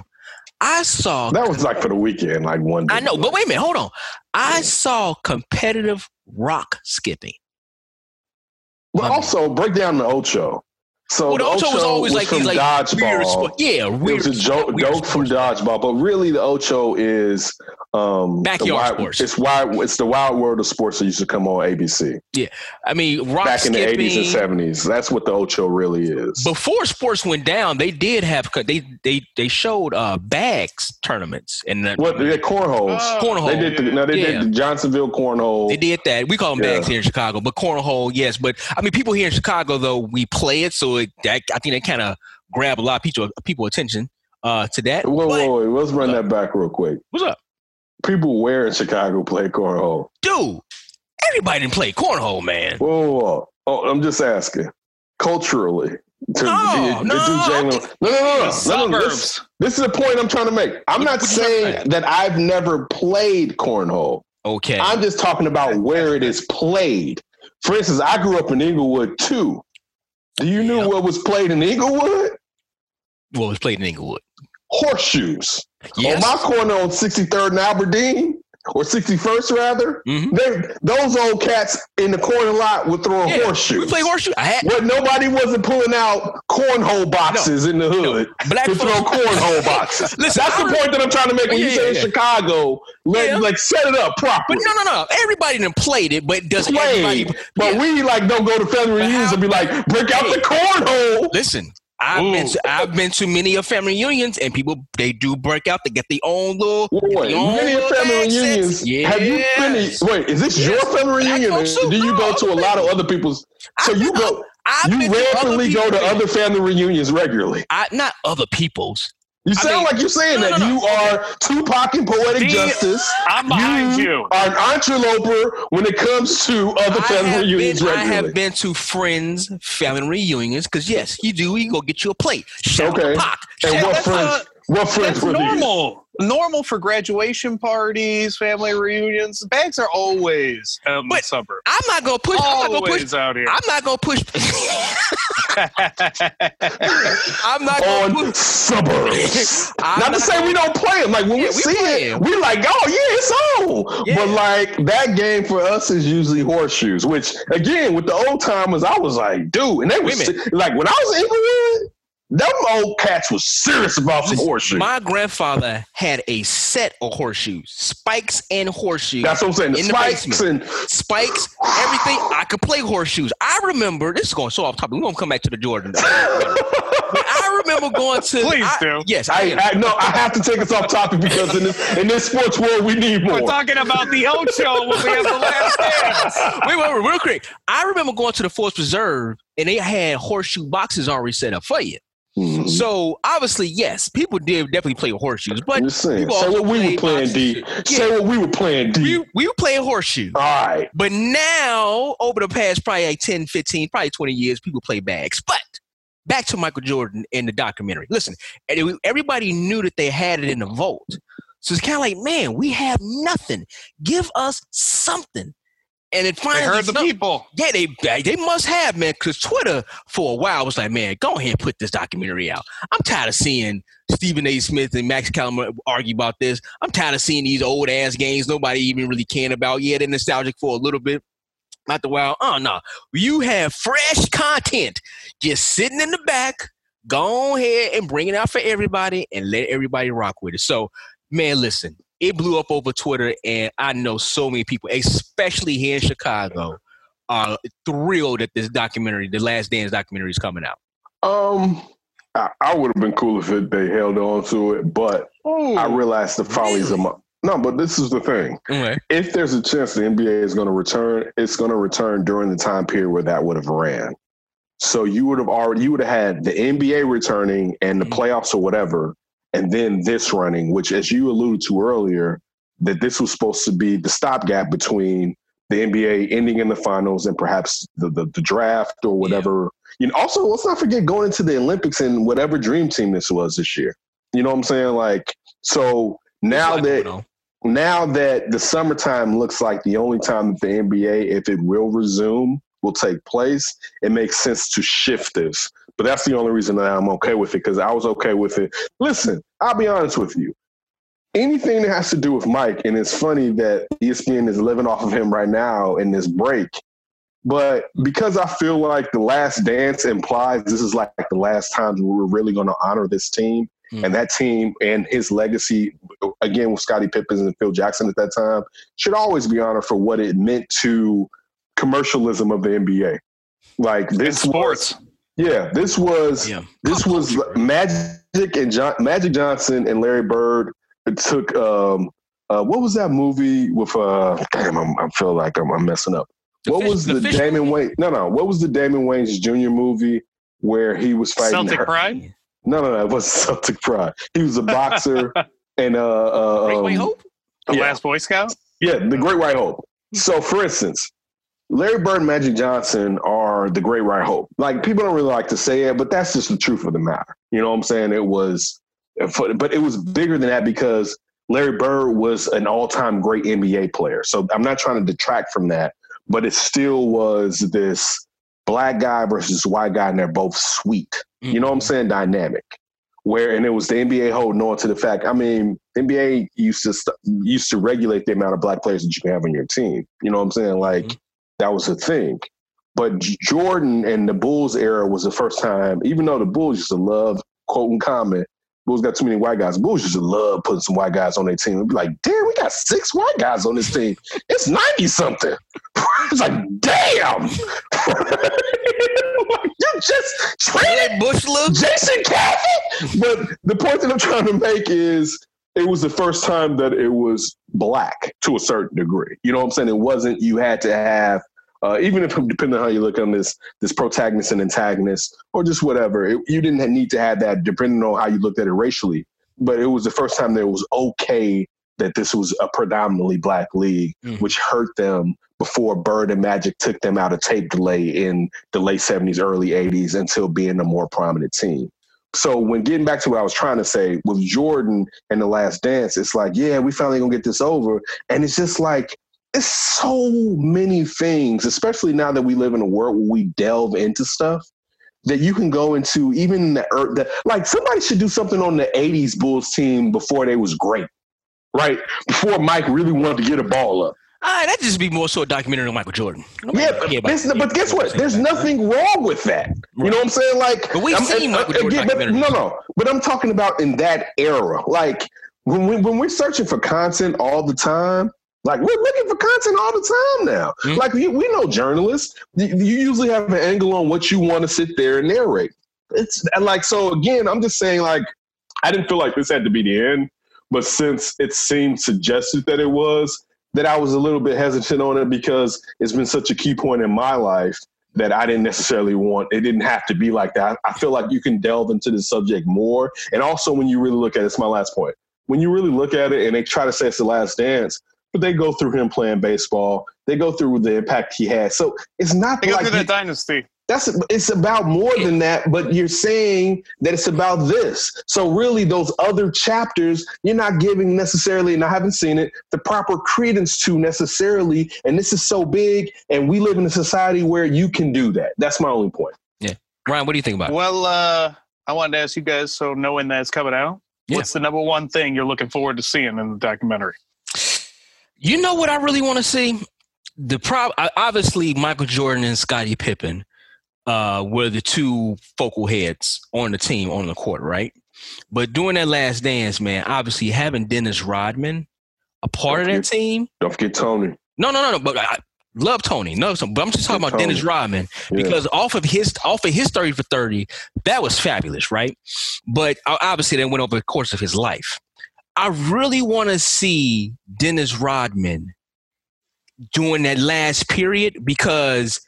I saw That was like for the weekend, like one day. I know, but wait a minute, hold on. I saw competitive rock skipping. But also break down the Ocho. So Well, the Ocho was always like from these like weird dodgeball. sport. Yeah, It weird. was a joke, weird joke from dodgeball, but really the Ocho is um, the Backyard wild, sports. It's wild. It's the wild world of sports that used to come on ABC Yeah, I mean, rock back in the eighties and seventies. That's what the Ocho really is. Before sports went down, they did have they they they showed uh bags tournaments and the, what they cornholes? Oh, cornhole. they did. The, no, they Yeah. did the Johnsonville cornhole. They did that. We call them bags here in Chicago, but cornhole, yes. But I mean, people here in Chicago though we play it, so that, I think they kind of grab a lot of people people attention uh to that. Whoa, But- whoa, wait. Let's run that back real quick. What's up, People where in Chicago play cornhole? dude? Everybody didn't play cornhole, man. Whoa, whoa, whoa. Oh, I'm just asking. Culturally, to, No, to no, Jalen- no, no, no, no, no, This, this is the point I'm trying to make. I'm not what you trying to saying that I've never played cornhole. Okay, I'm just talking about where it is played. For instance, I grew up in Englewood too. Do you know what was played in Englewood? What was played in Englewood. Horseshoes. Yes. On my corner on 63rd and Aberdeen, or 61st rather, Mhm. they, those old cats in the corner lot were throwing Yeah, horseshoes. We play horseshoe. I had What nobody wasn't pulling out cornhole boxes in the hood black to throw cornhole boxes. Listen, That's I the point that I'm trying to make when Yeah, you say in yeah. Chicago, let, Yeah. like set it up But no, no, no. Everybody done played it, but does Played, everybody? but we like don't go to family reunions and be like, break out the cornhole. Listen, I've been to, I've been to many of family reunions, and people they do break out. They get their own little. Wait, their own many little family accents. reunions. Yes. Have you finished? Wait, is this your family reunion, or do you go to a lot of other people's? So I've you been- go, I've you been to other go to other family reunions regularly. I, not other people's. You I sound mean- like you're saying No, that no, no. you are Tupac and Poetic See, Justice. I'm behind you. are an interloper when it comes to other I family have, reunions been, I have been to friends' family reunions because yes, you do. You go get you a plate. Shout out Okay. to Pac. and Shout what out- friends? What friends That's were these? normal. Normal for graduation parties, family reunions. Bags are always out in the suburbs. I'm not gonna push. I'm not gonna push. Always out here. I'm not gonna push. I'm not gonna on push. suburbs. I'm not to say we gonna- don't play them. Like when Yeah, we, we see it, we like, oh yeah, it's on. Yeah. But like that game for us is usually horseshoes. Which again, with the old timers, I was like, dude, and they was Wait a minute. like when I was in Englewood, them old cats was serious about some horseshoes. My grandfather had a set of horseshoes, spikes and horseshoes. That's what I'm saying. The in the spikes basement. and spikes, everything. I could play horseshoes. I remember this is going so off topic. We're gonna come back to the Jordan. I remember going to. Please I- do. Yes, I, I. I no, I have to take us off topic because in this in this sports world we need more. We're talking about the Ocho when we have the last dance. wait, wait, wait, real quick. I remember going to the Forest Preserve and they had horseshoe boxes already set up for you. Mhm. So obviously, yes, people did definitely play horseshoes, but saying. Say what we were playing, D. too. Say what we were playing, D. we, we were playing horseshoe. All right. But now, over the past probably like 10, 15, probably 20 years, people play bags. But back to Michael Jordan in the documentary. Listen, and everybody knew that they had it in the vault. So it's kind of like, man, we have nothing. Give us something. And it They finally heard the people. Yeah, they they- they must have, man, because Twitter for a while was like, man, go ahead and put this documentary out. I'm tired of seeing Stephen A. Smith and Max Kellerman argue about this. I'm tired of seeing these old ass games nobody even really caring about. Yeah, they're nostalgic for a little bit. Not the while. Uh, oh no. You have fresh content just sitting in the back. Go ahead and bring it out for everybody and let everybody rock with it. So, man, listen, it blew up over Twitter, and I know so many people, especially here in Chicago, are thrilled that this documentary, the Last Dance documentary, is coming out. Um, I, I would have been cool if it, they held on to it, but I realized the follies of my. No, but this is the thing. Okay. If there's a chance the NBA is going to return, it's going to return during the time period where that would have ran. So you would have already you would have had the NBA returning and the Mhm. playoffs or whatever, and then this running, which, as you alluded to earlier, that this was supposed to be the stopgap between the NBA ending in the finals and perhaps the the, the draft or whatever. You know, also let's not forget going into the Olympics and whatever dream team this was this year. You know what I'm saying? Like so now that now that the summertime looks like the only time that the NBA, if it will resume, will take place, it makes sense to shift this. But that's the only reason that I'm okay with it because I was okay with it. Listen, I'll be honest with you. Anything that has to do with Mike, and it's funny that ESPN is living off of him right now in this break. But because I feel like the last dance implies this is like the last time we're really going to honor this team, Mm. and that team and his legacy, again with Scottie Pippen and Phil Jackson at that time, should always be honored for what it meant to commercialism of the NBA. Like this sports. was, yeah, this was Yeah. this was Magic and John, Magic Johnson and Larry Bird took um uh, what was that movie with uh damn I'm, I feel like I'm, I'm messing up. The what fish- was the the, fish Damon Wayans? No, no. What was the Damon Wayans Jr. movie where he was fighting? Celtic her- Pride. No, no, no. It was Celtic Pride. He was a boxer and uh, uh Great White um, Hope? The Yeah. Last Boy Scout. yeah, the Great White Hope. So, for instance, Larry Bird and Magic Johnson are the Great White Hope. Like people don't really like to say it, but that's just the truth of the matter. You know what I'm saying? It was, but it was bigger than that because Larry Bird was an all-time great NBA player. So I'm not trying to detract from that, but it still was this black guy versus white guy, and they're both sweet. You know what I'm saying? Dynamic. Where and it was the NBA holding on to the fact. I mean, NBA used to st- used to regulate the amount of black players that you can have on your team. You know what I'm saying? Like Mhm. That was a thing. But Jordan and the Bulls era was the first time. Even though the Bulls used to love quote and comment, Bulls got too many white guys. Bulls used to love putting some white guys on their team. It'd be like, damn, we got six white guys on this team. It's ninety something. it's like, damn. you just traded Bush look? Jason Caffey. But the point that I'm trying to make is it was the first time that it was black to a certain degree. You know what I'm saying? It wasn't you had to have uh, even if depending on how you look on this this protagonist and antagonist or just whatever, it, you didn't need to have that depending on how you looked at it racially. But it was the first time that it was okay that this was a predominantly black league, Mhm. which hurt them before Bird and Magic took them out of tape delay in the late 70s, early 80s until being a more prominent team. so when getting back to what I was trying to say with Jordan and the Last Dance, it's like, yeah, we finally gonna get this over, and it's just like it's so many things, especially now that we live in a world where we delve into stuff that you can go into even the, the like somebody should do something on the 80s bulls team before they was great right before mike really wanted to get a ball up Ah, that'd just be more so a documentary on Michael Jordan. Nobody yeah, but, this- but guess what? There's that, nothing wrong with that. You know what I'm saying? Like, But we've I'm- seen uh, Michael Jordan again, but, no, no. But I'm talking about in that era. Like when we when we're searching for content all the time. Like we're looking for content all the time now. Hmm. Like you, we know journalists. You, you usually have an angle on what you want to sit there and narrate. It's and like so. Again, I'm just saying. Like I didn't feel like this had to be the end, but since it seemed suggested that it was, that I was a little bit hesitant on it because it's been such a key point in my life that I didn't necessarily want. It didn't have to be like that. I feel like you can delve into the subject more, and also when you really look at it, it's my last point. When you really look at it, and they try to say it's the last dance, but they go through him playing baseball. They go through the impact he had. So it's not They go like through you- that dynasty. that's it's about more than that but you're saying that it's about this so really those other chapters you're not giving necessarily and i haven't seen it the proper credence to necessarily and this is so big and we live in a society where you can do that that's my only point Yeah, Ryan, what do you think about it? Well, uh, I wanted to ask you guys. So, knowing that it's coming out, Yeah. what's the number one thing you're looking forward to seeing in the documentary? You know what I really want to see? The prob obviously Michael Jordan and Scottie Pippen uh, were the two focal heads on the team on the court, right? But during that last dance, man, obviously having Dennis Rodman a part of that team. don't forget tony No, no, no, no. But I love Tony. No, but I'm just talking about Tony. Dennis Rodman Yeah. because off of his off of his thirty for thirty, that was fabulous, right? But obviously, that went over the course of his life. I really want to see Dennis Rodman during that last period because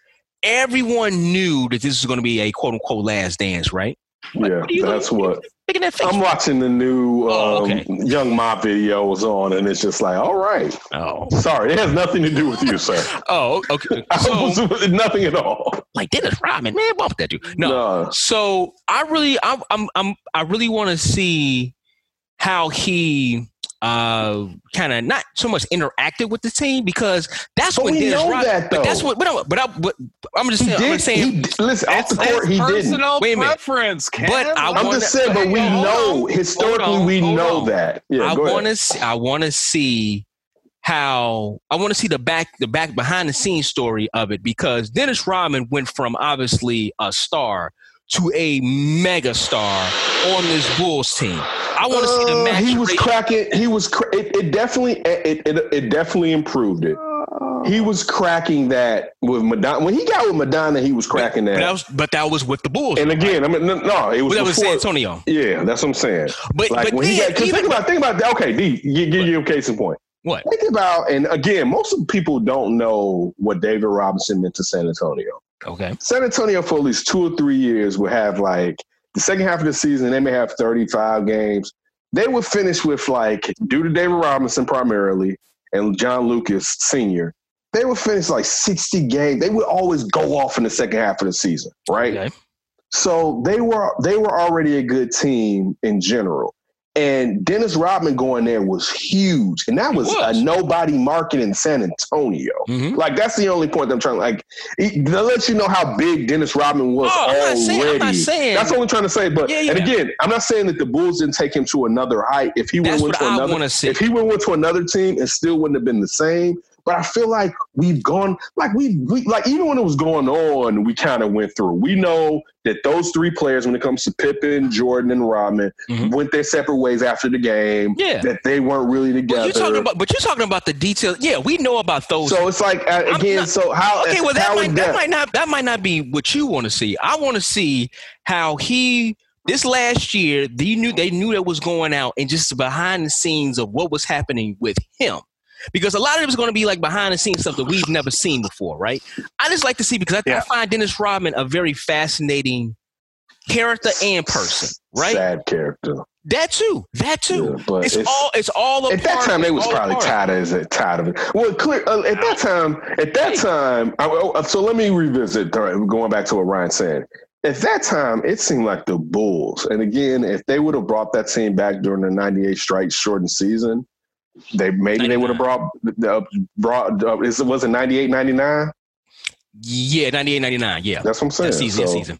everyone knew that this was going to be a quote unquote last dance, right? yeah what that's what Look at that face. i'm watching the new Oh, um, okay. young ma videos on and it's just like all right oh, sorry it has nothing to do with you sir oh, okay. So, nothing at all like Dennis Rodman, man, bump that dude. No, No. So I really, I'm, I'm, I'm I really want to see how he uh kind of not so much interacted with the team because that's But when we Dennis know Rodman. that, but that's what. But, I, but, I, but I'm just he saying. I'm did just saying. he, did- listen off the court he didn't Wait a minute. preference, Ken. But I I'm wanna- just saying, but we Hold know on, historically on, we know on. that. Yeah, I want to see. I want to see how I want to see the back, the back behind the scenes story of it because Dennis Rodman went from obviously a star to a mega star on this Bulls team. I want to see the Uh, match. he was cracking. He was. Cra- it, it definitely. It, it it definitely improved it. He was cracking that with Madonna. When he got with Madonna, he was cracking but that. that was, but that was with the Bulls. and again, I mean, no, no it was But that was. San Antonio. Yeah, that's what I'm saying. But Like but when he got. Even- think about. Think about. that. Okay, D. Give, give you a case in point. what? Think about. And again, most of the people don't know what David Robinson meant to San Antonio. Okay. San Antonio for at least two or three years would have like the second half of the season, they may have 35 games. They would finish with like, due to David Robinson primarily and John Lucas Sr., they would finish like 60 games. They would always go off in the second half of the season, right? Okay. So they were they were already a good team in general. And Dennis Rodman going there was huge. And that was, was. a nobody market in San Antonio. Mhm. Like that's the only point I'm trying. to, Like that lets you know how big Dennis Rodman was Oh, I'm not already. saying- I'm not saying- that's what I'm trying to say. But Yeah, yeah. and again, I'm not saying that the Bulls didn't take him to another height. If he That's went what to I another, if he would went to another team, it still wouldn't have been the same. But I feel like we've gone like we we like even when it was going on, we kind of went through. We know that those three players, when it comes to Pippen, Jordan, and Rodman, Mhm. went their separate ways after the game. Yeah. that they weren't really together. But you're talking about, but you're talking about the details. Yeah, we know about those. So it's like uh, again. not- so how? okay, well that might in that might not that might not be what you want to see. I want to see how he this last year they knew they knew that was going out and just behind the scenes of what was happening with him. Because a lot of it is going to be like behind the scenes stuff that we've never seen before, right? I just like to see because I, I find Dennis Rodman a very fascinating character and person, right? Sad character. That too, that too. Yeah, but it's, it's- all it's all At that time, they was probably tired of it. Tired of it. Well, clear. Uh, at that time, at that time, I, so let me revisit. Going back to what Ryan said. at that time, it seemed like the Bulls. And again, if they would have brought that team back during the '98 strike shortened season, they maybe they would have brought uh, brought. Uh, is it was it '98, '99? Yeah, 98, 99. Yeah, That's what I'm saying. that season. so, season.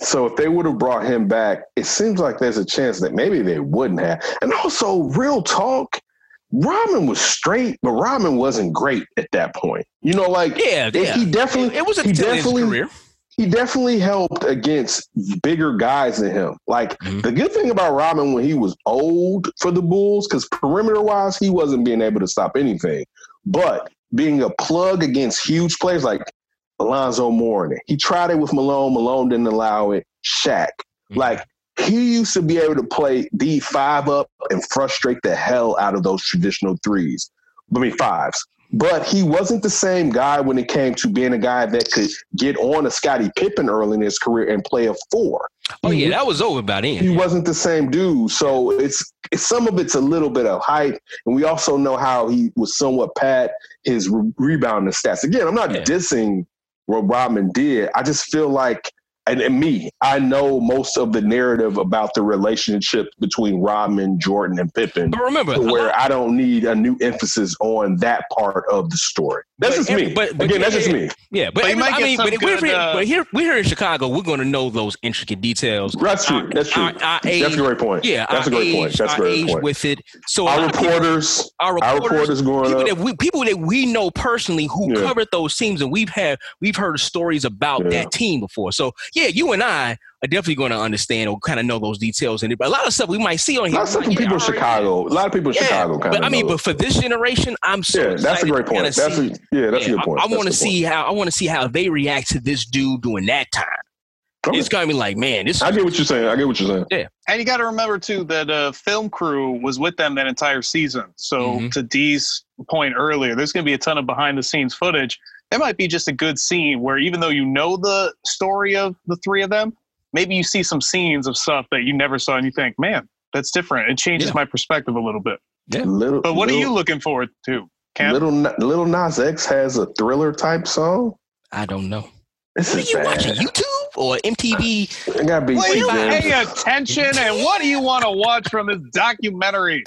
so if they would have brought him back, it seems like there's a chance that maybe they wouldn't have. And also, real talk, Rodman was straight, but Rodman wasn't great at that point. You know, like Yeah, yeah. he definitely It, it was a he tail end of his definitely career. He definitely helped against bigger guys than him. Like Mhm. the good thing about Robin when he was old for the Bulls, because perimeter wise, he wasn't being able to stop anything. But being a plug against huge players like Alonzo Mourning, he tried it with Malone. Malone didn't allow it. Shaq, Mhm. like he used to be able to play the five up and frustrate the hell out of those traditional threes. I mean fives. But he wasn't the same guy when it came to being a guy that could get on a Scottie Pippen early in his career and play a four. Oh He yeah, mm-hmm. that was over by then. he wasn't the same dude. So it's, it's some of it's a little bit of hype, and we also know how he was somewhat pat his re- rebounding stats. Again, I'm not Yeah. dissing what Rodman did. I just feel like, and, and me, I know most of the narrative about the relationship between Rodman, Jordan, and Pippen. But remember, where lot- I don't need a new emphasis on that part of the story. That's just every- me. but- but Again, that's just yeah, me. Yeah, but, But every- might I mean, some but, we're good, here, uh, but here, we're here in Chicago. We're going to know those intricate details. That's true. Our- That's true. our- our That's a great point. Yeah, That's a great age, point. That's a our great age point. with it. So Our lot of people- reporters, our our reporters, reporters growing people up. that we people that we know personally who Yeah. covered those teams and we've had we've heard stories about Yeah. that team before. So yeah, you and I are definitely going to understand or kind of know those details. And a lot of stuff we might see on A here. lot of stuff from people in yeah, already- Chicago. A lot of people in Yeah, Chicago kind but of. I mean, know but for this generation, I'm so yeah, that's a great point. That's see- a, yeah, that's a good point. I, That's a want to good see how I want to see how they react to this dude during that time. point. It's gonna be like, man, this. I get what you're saying. I get what you're saying. Yeah, and you got to remember too that uh, film crew was with them that entire season. So Mhm. to Dee's point earlier, there's going to be a ton of behind the scenes footage. It might be just a good scene where even though you know the story of the three of them, maybe you see some scenes of stuff that you never saw and you think, man, that's different. It changes Yeah. my perspective a little bit. Yeah. Little, But what little, are you looking forward to, Cam? Little Lil Nas X has a thriller type song. I don't know. This What are you bad. watching? YouTube or MTV? It gotta be. Will you James. pay attention? And what do you want to watch from this documentary?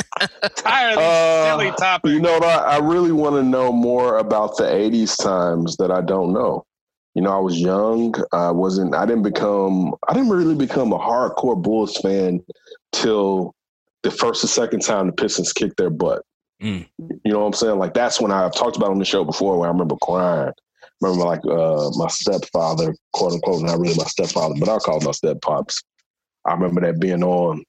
Tired of these Uh, silly topics. You know what? I, I really want to know more about the '80s times that I don't know. You know, I was young. I wasn't. I didn't become. I didn't really become a hardcore Bulls fan till the first or second time the Pistons kicked their butt. Mm. You know what I'm saying? Like that's when I, I've talked about on the show before. Where I remember crying. Remember, like uh, my stepfather, quote unquote, not really my stepfather, but I'll call him my step pops. I remember that being on,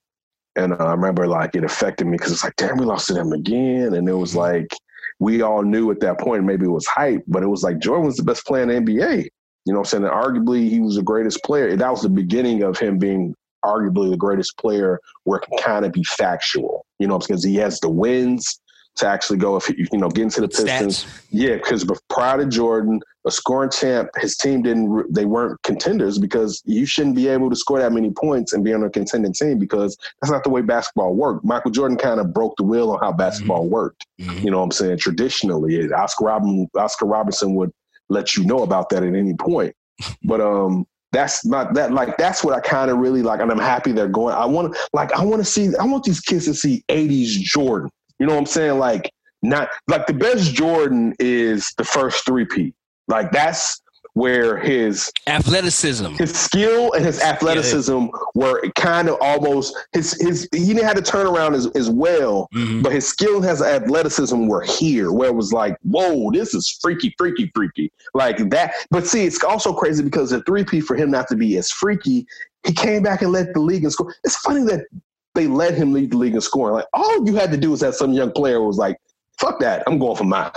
and I remember like it affected me because it's like, damn, we lost to them again, and it was like we all knew at that point maybe it was hype, but it was like Jordan was the best player in the NBA. You know what I'm saying? And arguably, he was the greatest player. That was the beginning of him being arguably the greatest player where it can kind of be factual. You know, because he has the wins to actually go if you know get into the Pistons. Stats. Yeah, because prior to Jordan, a scoring champ, his team didn't, they weren't contenders because you shouldn't be able to score that many points and be on a contending team because that's not the way basketball worked. Michael Jordan kind of broke the wheel on how basketball worked. Mhm. You know what I'm saying? Traditionally, Oscar Robin, Oscar Robertson would let you know about that at any point. But um, that's not that like that's what I kind of really like, and I'm happy they're going. I want like I want to see. I want these kids to see '80s Jordan. You know what I'm saying? Like not like the best Jordan is the first three P. Like that's where his Athleticism. his skill and his athleticism were kind of almost his his he didn't have to turn around as, as well, Mhm. but his skill and his athleticism were here, where it was like, whoa, this is freaky, freaky, freaky. Like that. But see, it's also crazy because the three P for him not to be as freaky, he came back and led the league in score. It's funny that they let him lead the league in scoring. Like all you had to do was have some young player was like, fuck that, I'm going for mine.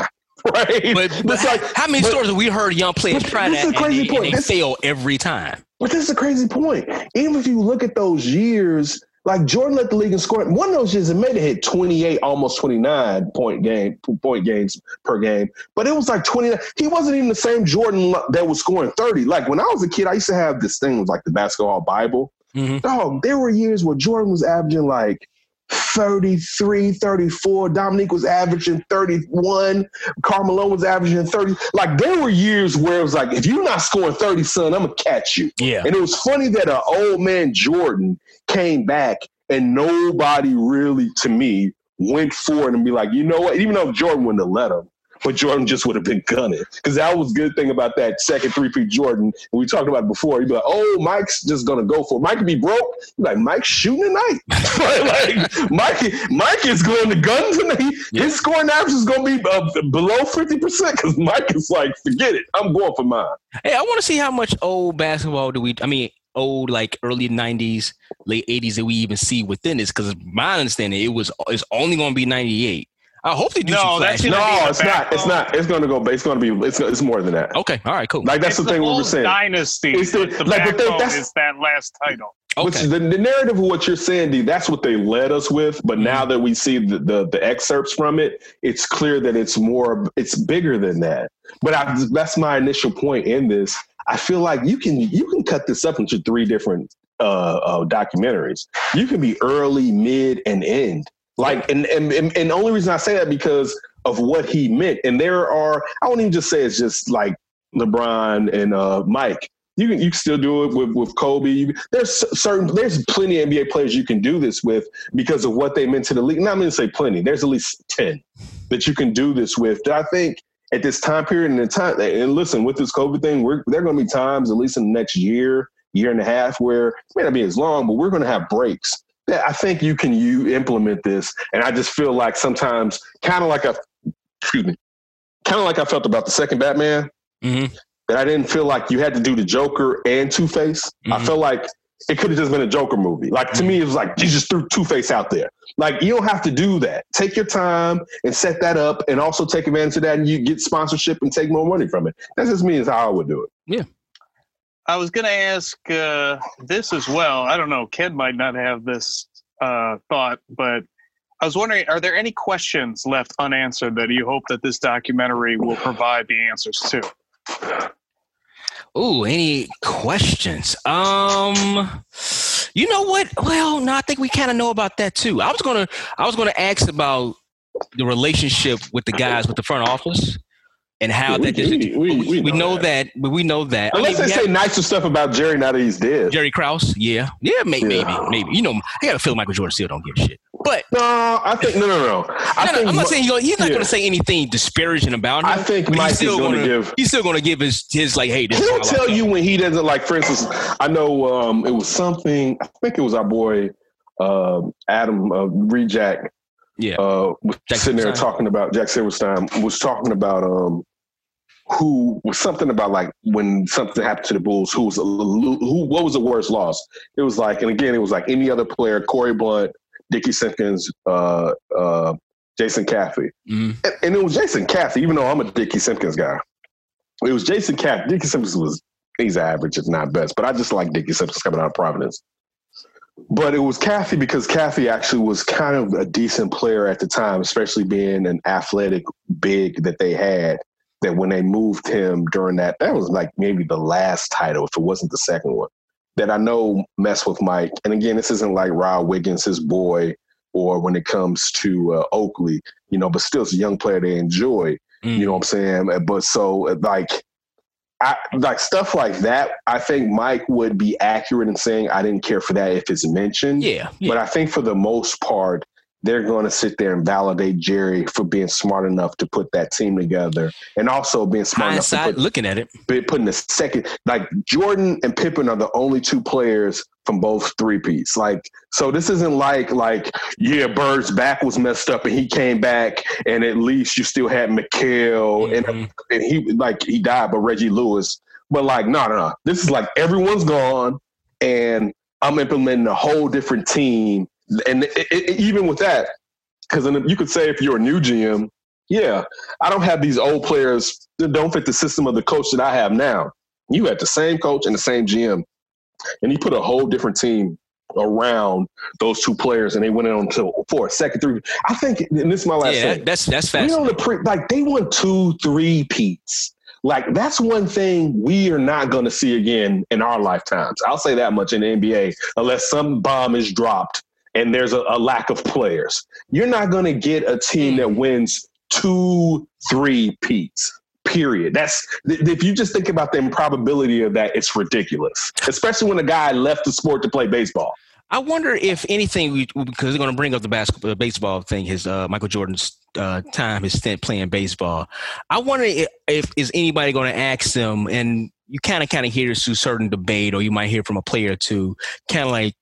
Right? But, but It's like, how many but- stories have we heard young players try that is a crazy and they, point. and they This- fail every time? But this is a crazy point. Even if you look at those years, like Jordan led the league in scoring. One of those years, it made it hit 28, almost 29 point game point games per game. But it was like 29. He wasn't even the same Jordan that was scoring 30. Like when I was a kid, I used to have this thing with like the basketball Bible. Mhm. Dog, there were years where Jordan was averaging like 33, 34. Dominique was averaging 31. Carmelo was averaging 30. Like there were years where it was like, if you're not scoring 30, son, I'm gonna catch you. Yeah. And it was funny that an old man Jordan came back and nobody really, to me, went for it and be like, you know what? Even though Jordan wouldn't have let him, but Jordan just would have been gunning. Because that was good thing about that second three-peat Jordan. And we talked about it before. He'd be like, oh, Mike's just going to go for it. Mike could be broke. He'd be like, Mike's shooting tonight. like, Mike, Mike is going to gun tonight. Yeah. His scoring average is going to be uh, below 50% because Mike is like, forget it. I'm going for mine. Hey, I want to see how much old basketball do we? I mean, old like early '90s, late '80s that we even see within this. Because my understanding, it was it's only going to be '98. I hope they do No, some that's flashy. No, it's not. It's not. It's going to go. It's going to be. It's, it's more than that. Okay, all right, cool. Like that's It's the thing we were saying. Dynasty. It's the- but the like, but they- that's- is that last title. Which okay. the, the narrative of what you're saying, D, that's what they led us with. But Mm-hmm. now that we see the, the the excerpts from it, it's clear that it's more, it's bigger than that. But I, that's my initial point in this. I feel like you can you can cut this up into three different uh, uh, documentaries. You can be early, mid, and end. Like, and, and and and the only reason I say that because of what he meant. And there are, I won't even just say it's just like LeBron and uh, Mike. You can you can still do it with with Kobe. You, there's certain there's plenty of NBA players you can do this with because of what they meant to the league. Not I'm going to say plenty. There's at least ten that you can do this with. That I think at this time period and the time and listen with this COVID thing, we're there are going to be times at least in the next year, year and a half where it may not be as long, but we're going to have breaks. That I think you can you implement this, and I just feel like sometimes kind of like a excuse me, kind of like I felt about the second Batman Mhm. that I didn't feel like you had to do the Joker and Two Face. I Mhm. felt like it could have just been a Joker movie. Like to me, it was like you just threw Two Face out there. Like you don't have to do that. Take your time and set that up, and also take advantage of that, and you get sponsorship and take more money from it. That's just me. Is how I would do it. I was going to ask uh, this as well. I don't know. Ken might not have this uh, thought, but I was wondering: Are there any questions left unanswered that you hope that this documentary will provide the answers to? Ooh, any questions? Um, you know what? Well, no, I think we kind of know about that too. I was gonna, I was gonna ask about the relationship with the guys with the front office and how Yeah, that just. we- we- we know know that. but we know that. I Unless mean, they say have- nicer stuff about Jerry now that he's dead. Jerry Krause, yeah, yeah, maybe, Yeah. maybe, maybe. You know, I got to feel Michael Jordan still don't give a shit. But No, I think no, no, no. I no, no, think I'm not saying he's, gonna, he's not yeah. going to say anything disparaging about him. I think Mike he's is still gonna gonna give- He's still going to give his his like, hey, this He'll tell you when he doesn't like. For instance, I know um, it was something. I think it was our boy um Adam uh, Rejack. Yeah. uh, was Jack sitting there talking about Jack Silverstein was talking about um, who was something about like when something happened to the Bulls. Who was a, who? What was the worst loss? It was like, and again, it was like any other player: Corie Blount, Dickie Simpkins, uh, uh, Jason Caffey. Mhm. And, and it was Jason Caffey, even though I'm a Dickie Simpkins guy. It was Jason Caffey. Dickie Simpkins was he's average, if not best, but I just like Dickie Simpkins coming out of Providence. But it was Caffey because Caffey actually was kind of a decent player at the time, especially being an athletic big that they had. That when they moved him during that, that was like maybe the last title, if it wasn't the second one, that I know mess with Mike. And again, this isn't like Rod Higgins, his boy, or when it comes to uh, Oakley, you know, but still it's a young player they enjoy. Mm. You know what I'm saying? But so like I like stuff like that, I think Mike would be accurate in saying I didn't care for that if it's mentioned. Yeah, yeah. But I think for the most part, they're going to sit there and validate Jerry for being smart enough to put that team together, and also being smart enough to put, looking at it. putting the second. Like Jordan and Pippen are the only two players from both three peats. Like so, this isn't like like yeah, Bird's back was messed up and he came back, and at least you still had McHale and Mhm. and he like he died, but Reggie Lewis. But like, no, no, no. This is like everyone's gone, and I'm implementing a whole different team. And it, it, even with that, because you could say if you're a new GM, yeah, I don't have these old players that don't fit the system of the coach that I have now. You had the same coach and the same GM, and he put a whole different team around those two players, and they went on to for a second three. I think, and this is my last Yeah, thing. that's that's fast. on the pre, like they won two, three peats. Like that's one thing we are not going to see again in our lifetimes. I'll say that much in the NBA, unless some bomb is dropped and there's a, a lack of players. You're not going to get a team that wins two, three peats. Period. That's if you just think about the improbability of that, it's ridiculous. Especially when a guy left the sport to play baseball. I wonder if anything, we, because they're going to bring up the basketball, baseball thing, his uh, Michael Jordan's uh, time, his stint playing baseball. I wonder if, if is anybody going to ask them, and you kind of kind of hear this through certain debate, or you might hear from a player or two, kind of like,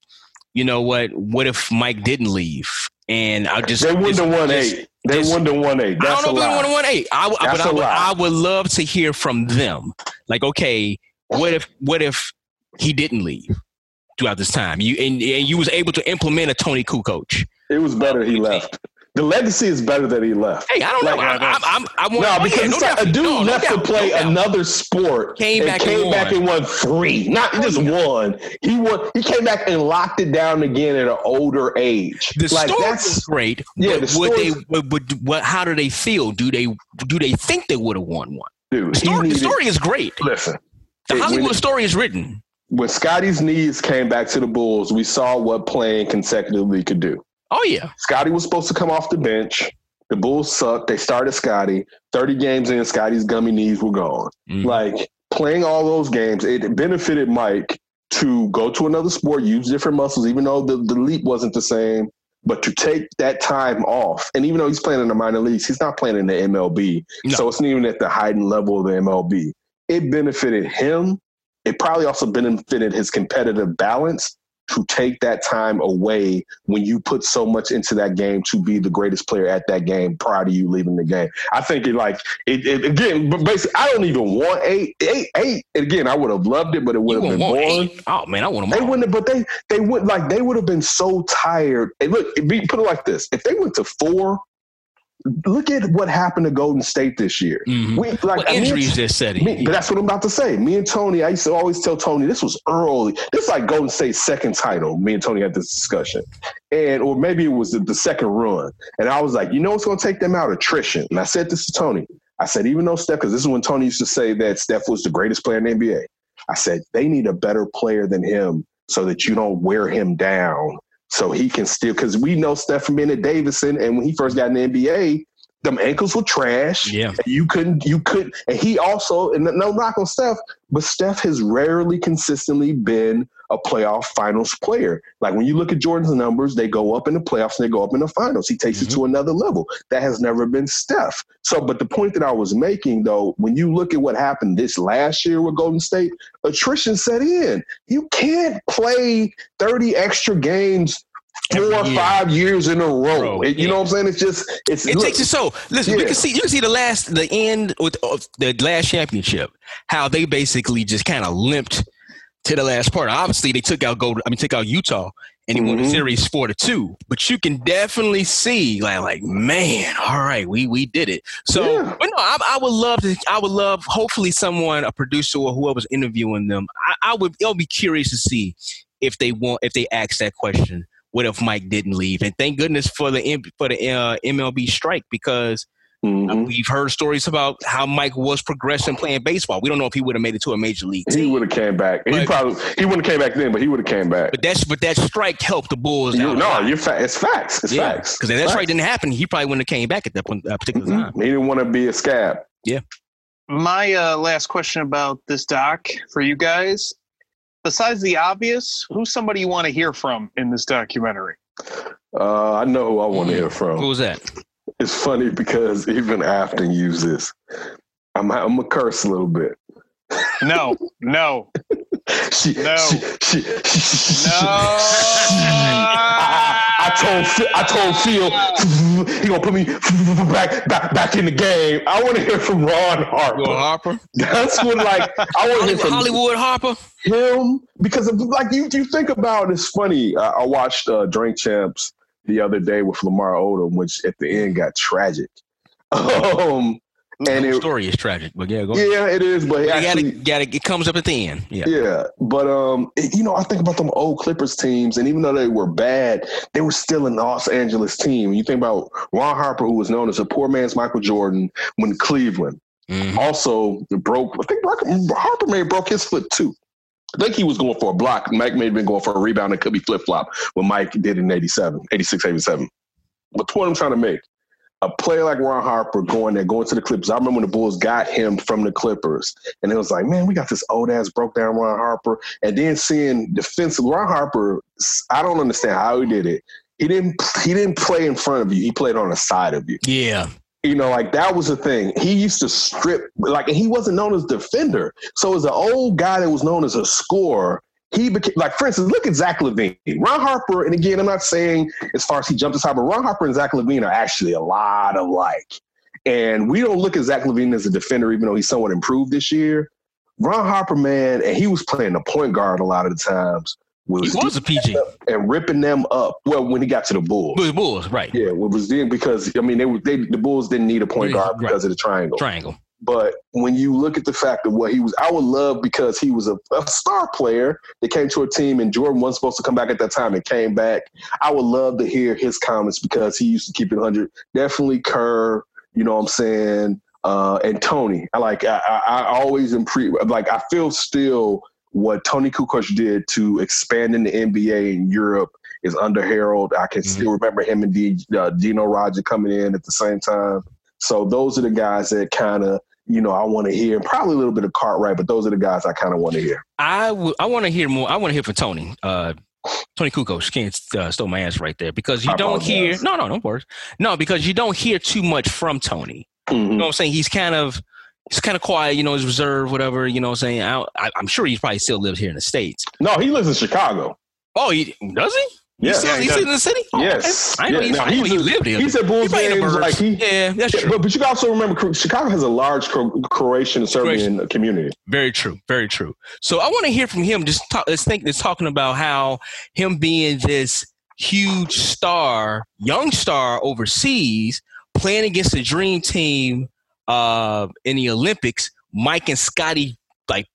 you know what? What if Mike didn't leave? And I just they wouldn't have won eight. They just- wouldn't have won eight. I don't know if they would have won eight. I, would- That's but I would. I would love to hear from them. Like, okay, what if what if he didn't leave throughout this time? You and, and you was able to implement a Tony Kukoc. It was better he left. The legacy is better that he left. Hey, I don't know. Like, I, I'm, I'm, I want No, because no a dude No, no left to play no another sport. Came and back and came back won. and won three. Not just one. He won. He came back and locked it down again at an older age. The like story that's was great. Yeah, but the would they? Would, would, what, how do they feel? Do they? Do they think they would have won one? dude. Story, the story is great. Listen, The it- Hollywood when- story is written. when Scotty's knees came back to the Bulls, we saw what playing consecutively could do. Oh yeah, Scotty was supposed to come off the bench. The Bulls sucked. They started Scotty. 30 games in, Scotty's gummy knees were gone. Mhm. Like playing all those games, it benefited Mike to go to another sport, use different muscles, even though the, the leap wasn't the same. But to take that time off, and even though he's playing in the minor leagues, he's not playing in the MLB. No. So it's not even at the heightened level of the MLB. It benefited him. It probably also benefited his competitive balance to take that time away when you put so much into that game to be the greatest player at that game prior to you leaving the game. I think it like it, it again, but basically I don't even want eight, eight, eight. Again, I would have loved it, but it would have been boring. Oh man, I want them They wouldn't have, but they they would like they would have been so tired. And look, it be, put it like this: if they went to four, look at what happened to Golden State this year. Mhm. We like Well, injuries they're setting. me, but that's what I'm about to say. Me and Tony, I used to always tell Tony this was early. This is like Golden State's second title. Me and Tony had this discussion, and or maybe it was the, the second run. And I was like, you know what's going to take them out? Attrition. And I said this to Tony. I said, even though Steph, because this is when Tony used to say that Steph was the greatest player in the NBA. I said they need a better player than him so that you don't wear him down, so he can still. Because we know Steph from being at Davidson, and when he first got in the NBA. Them ankles were trash. Yeah. You couldn't, you could, and he also, and no knock on Steph, but Steph has rarely consistently been a playoff finals player. Like when you look at Jordan's numbers, they go up in the playoffs and they go up in the finals. He takes it mm-hmm. to another level. That has never been Steph. So, but the point that I was making though, when you look at what happened this last year with Golden State, attrition set in. You can't play 30 extra games four or year. five years in a row. Bro, you know what I'm saying? It's just, it's, It look, takes it so. Listen, we can see you can see the last the end with of the last championship, how they basically just kind of limped to the last part. Obviously, they took out Gold. I mean, took out Utah and he won the Mhm. series four to two. But you can definitely see like like man, all right, we we did it. So, Yeah. but no, I, I would love to. I would love hopefully someone, a producer or whoever's interviewing them. I, I would. I'll be curious to see if they want if they ask that question. What if Mike didn't leave? And thank goodness for the for the uh, MLB strike because Mhm. we've heard stories about how Mike was progressing playing baseball. We don't know if he would have made it to a major league He would have came back. He probably he wouldn't have came back then, but he would have came back. but that's but that strike helped the Bulls. You, no, you're fa- it's facts. It's yeah, facts. because if that strike didn't happen, he probably wouldn't have came back at that point, uh, particular Mhm. time. He didn't want to be a scab. Yeah. My uh, last question about this doc for you guys. Besides the obvious, who's somebody you want to hear from in this documentary? Uh, I know who I want to hear from. Who's that? It's funny because even Afton used this. I'm I'm gonna curse a little bit. No, no, She, No. she, she, she, no. I, I told Phil, I told Phil he gonna put me back back back in the game. I want to hear from Ron Harper. Will Harper, That's what like I want to hear from Hollywood Harper. him because of, like you you think about it's funny. I, I watched uh, Drink Champs the other day with Lamar Odom, which at the end got tragic. Um, and the it, story is tragic, but yeah, go ahead. yeah, it is, but it You gotta, gotta, it comes up at the end. Yeah. yeah, but um, it- you know, I think about them old Clippers teams, and even though they were bad, they were still an Los Angeles team. You think about Ron Harper, who was known as a poor man's Michael Jordan when Cleveland. Mhm. Also broke. I think Harper may have broke his foot too. I think he was going for a block. Mike may have been going for a rebound. It could be flip flop when Mike did in 87, 86, 87. But the point I'm trying to make, a player like Ron Harper going there, going to the Clippers. I remember when the Bulls got him from the Clippers, and it was like, man, we got this old ass broke down Ron Harper. And then seeing defensive Ron Harper, I don't understand how he did it. He didn't he didn't play in front of you. He played on the side of you. Yeah. You know, like that was the thing. He used to strip, like, and he wasn't known as defender. So as an old guy that was known as a scorer, he became like, for instance, look at Zach LaVine, Ron Harper, and again, I'm not saying as far as he jumped aside, but Ron Harper and Zach LaVine are actually a lot alike. And we don't look at Zach LaVine as a defender, even though he's somewhat improved this year. Ron Harper, man, and he was playing the point guard a lot of the times. Was he was a PG and ripping them up. Well, when he got to the Bulls, the Bulls, right? Yeah, it was then because I mean they were they the Bulls didn't need a point guard right. because of the triangle. Triangle. But when you look at the fact of what he was, I would love because he was a, a, star player that came to a team and Jordan wasn't supposed to come back at that time and came back. I would love to hear his comments because he used to keep it 100. Definitely Kerr, you know what I'm saying? Uh, and Tony. I like, I, I, I always improve, like, I feel still what Tony Kukoc did to expand in the NBA in Europe is under Harold. I can mm-hmm. still remember him and D, uh, Dino Radja coming in at the same time. So those are the guys that kind of you know I want to hear. Probably a little bit of Cartwright, but those are the guys I kind of want to hear. I, w- I want to hear more. I want to hear from Tony. Uh, Tony Kukoc can't uh, stole my ass right there because you I don't hear. No, no, no worries. No, because you don't hear too much from Tony. Mm-hmm. You know what I'm saying? He's kind of he's kind of quiet, you know, he's reserved, whatever, you know what I'm saying? I, am sure he probably still lives here in the States. No, he lives in Chicago. Oh, he does he? Yeah, he's, yeah, he's in the city. Oh, yes, okay. I know, yeah. he lived here. He's at Bulls he games. Like he, yeah, that's true. But, but you also remember, Chicago has a large Croatian Serbian Croatian. community. Very true, very true. So I want to hear from him. Just talk, let's think. Let's talking about how him being this huge star, young star overseas, playing against the dream team uh, in the Olympics. Mike and Scotty like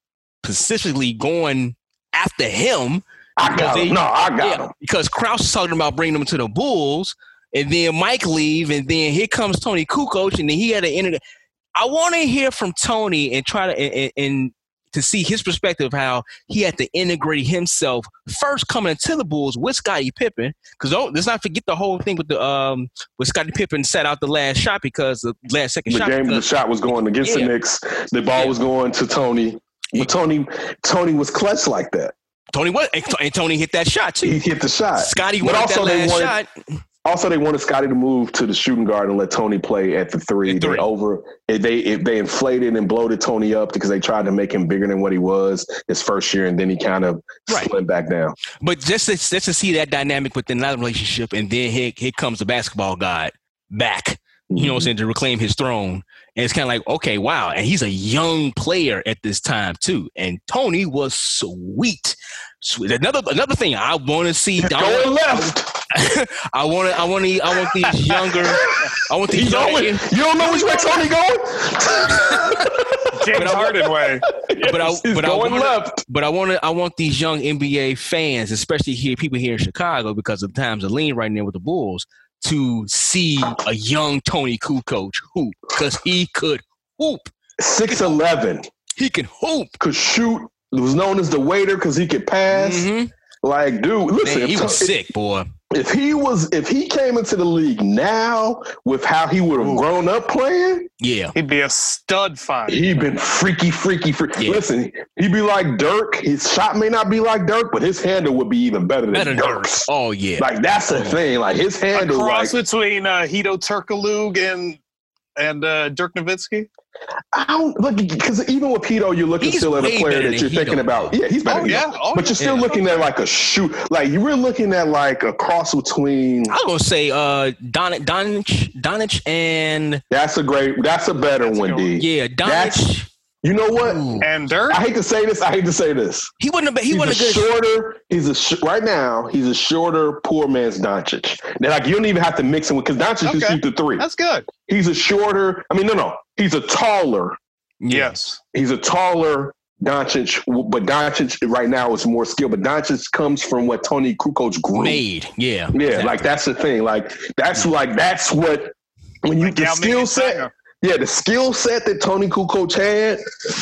specifically going after him I got him. No, I got yeah, him. Because Krause is talking about bringing them to the Bulls, and then Mike leave, and then here comes Tony Kukoc, and then he had to enter. I want to hear from Tony and try to and, and to see his perspective how he had to integrate himself first coming into the Bulls with Scottie Pippen. Because let's not forget the whole thing with the um with Scottie Pippen set out the last shot because the last second the shot. game, because, the shot was going against yeah. the Knicks. The ball yeah. was going to Tony. But Tony, Tony was clutch like that. Tony what? And Tony hit that shot too. He hit the shot. Scotty wanted that last wanted, shot. Also, they wanted Scotty to move to the shooting guard and let Tony play at the three. three. They over they they inflated and bloated Tony up because they tried to make him bigger than what he was his first year, and then he kind of right. slimmed back down. But just to, just to see that dynamic within that relationship, and then here, here comes the basketball god back. You know what I'm mm-hmm. saying? To reclaim his throne. And it's kind of like, okay, wow. And he's a young player at this time, too. And Tony was sweet. sweet. Another another thing I want to see. Going left. I want to. I want to. I want these younger. I want these. Younger, you don't know which way Tony going? James Harden way. But I. He's but going I wanna, left. But I want to. I want these young NBA fans, especially here, people here in Chicago, because of the times of lean right now with the Bulls, to see a young Tony Kukoc hoop because he could hoop. Six eleven. He can hoop. Could shoot. Was known as the waiter because he could pass. Mm-hmm. Like, dude, listen, Man, he was if, sick, boy. If he was, if he came into the league now with how he would have grown up playing, yeah, he'd be a stud fine. He'd been freaky, freaky, freaky. Yeah. Listen, he'd be like Dirk. His shot may not be like Dirk, but his handle would be even better than better Dirk's. Oh yeah, like that's the thing. Like his handle, a cross like, between uh, Hedo Turkoglu and and uh, Dirk Nowitzki. I don't look because even with Hedo, you're looking he's still at a player that you're Hedo, thinking about. Yeah, he's better. Oh, yeah. Oh, but you're still yeah. looking at like a shoot. Like you were looking at like a cross between. I was gonna say uh Don Doncic Doncic and. That's a great. That's a better that's one, D. Yeah, Doncic. You know what? Ooh. And Dirk. I hate to say this. I hate to say this. He wouldn't have. been. He he's wouldn't a have shorter. He's a sh- right now. He's a shorter, poor man's Doncic. Now, like you don't even have to mix him with because Doncic okay. can shoot the three. That's good. He's a shorter. I mean, no, no. He's a taller. Yes. He's a taller Doncic, but Doncic right now is more skilled. But Doncic comes from what Tony Kukoc grew. Made, yeah, yeah. Exactly. Like that's the thing. Like that's like that's what when you the skill set. Yeah, the skill set that Tony Kukoc had,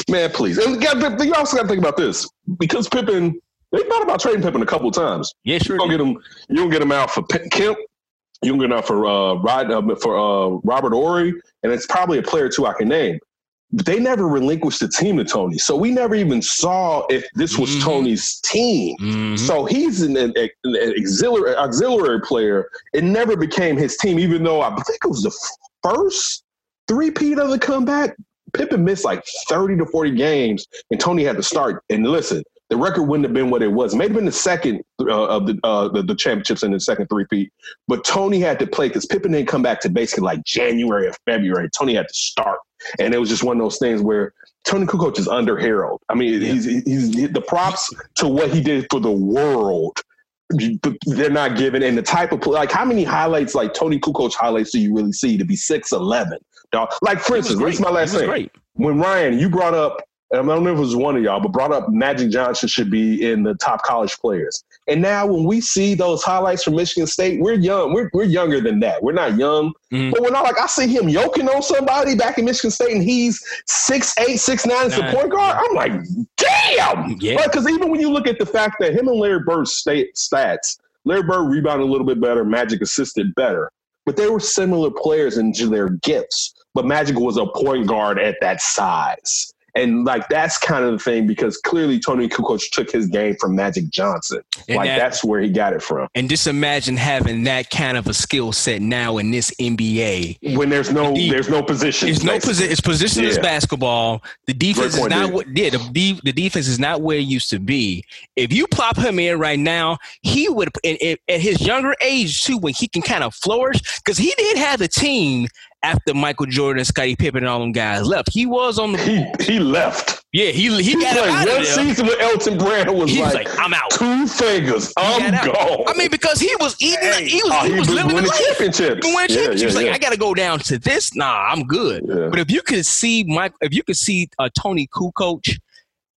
man, please. And you, also got to think about this because Pippen, they thought about trading Pippen a couple of times. Yeah, sure. You don't get him. You don't get him out for P- Kemp. You don't get him out for uh, Rod, uh, for uh, Robert Horry, and it's probably a player too I can name. But they never relinquished the team to Tony, so we never even saw if this was Mhm. Tony's team. Mhm. So he's an, an, an auxiliary, auxiliary player. It never became his team, even though I think it was the first three-peat of the comeback. Pippen missed like 30 to 40 games, and Tony had to start. And listen, the record wouldn't have been what it was. It may have been the second uh, of the, uh, the the championships in the second three-peat, but Tony had to play because Pippen didn't come back to basically like January or February. Tony had to start, and it was just one of those things where Tony Kukoc is under Harold. I mean, he's, he's the props to what he did for the world. They're not given, and the type of play, like how many highlights, like Tony Kukoc highlights, do you really see to be six eleven? Dog. Like for instance, this is my last He was thing. great. When Ryan, you brought up, and I don't know if it was one of y'all, but brought up Magic Johnson should be in the top college players. And now when we see those highlights from Michigan State, we're young. We're, we're younger than that. We're not young. Mhm. But we're not like I see him yoking on somebody back in Michigan State and he's six eight, six nine as the point guard. I'm like, damn. Yeah. Because even when you look at the fact that him and Larry Bird's state stats, Larry Bird rebounded a little bit better, Magic assisted better. But they were similar players into their gifts. But Magic was a point guard at that size. And like that's kind of the thing because clearly Tony Kukoc took his game from Magic Johnson. And like that- that's where he got it from. And just imagine having that kind of a skill set now in this NBA. When there's no The- there's no position. It's no position. It's positionless Yeah. basketball. The defense is not what. Yeah, the the defense is not where it used to be. If you plop him in right now, he would. At his younger age too, when he can kind of flourish, because he did have a team after Michael Jordan, Scottie Pippen, and all them guys left. He was on the. He he left. Yeah, he he, He got out one of there. season with Elton Brand was like, like, I'm out. two fingers. I'm gone. I mean, because he was eating. Hey. he was, Oh, he he was was living winning life. championships. He won Yeah, championships. yeah, like yeah. I got to go down to this. Nah, I'm good. Yeah. But if you could see Mike, if you could see uh, Tony Kukoc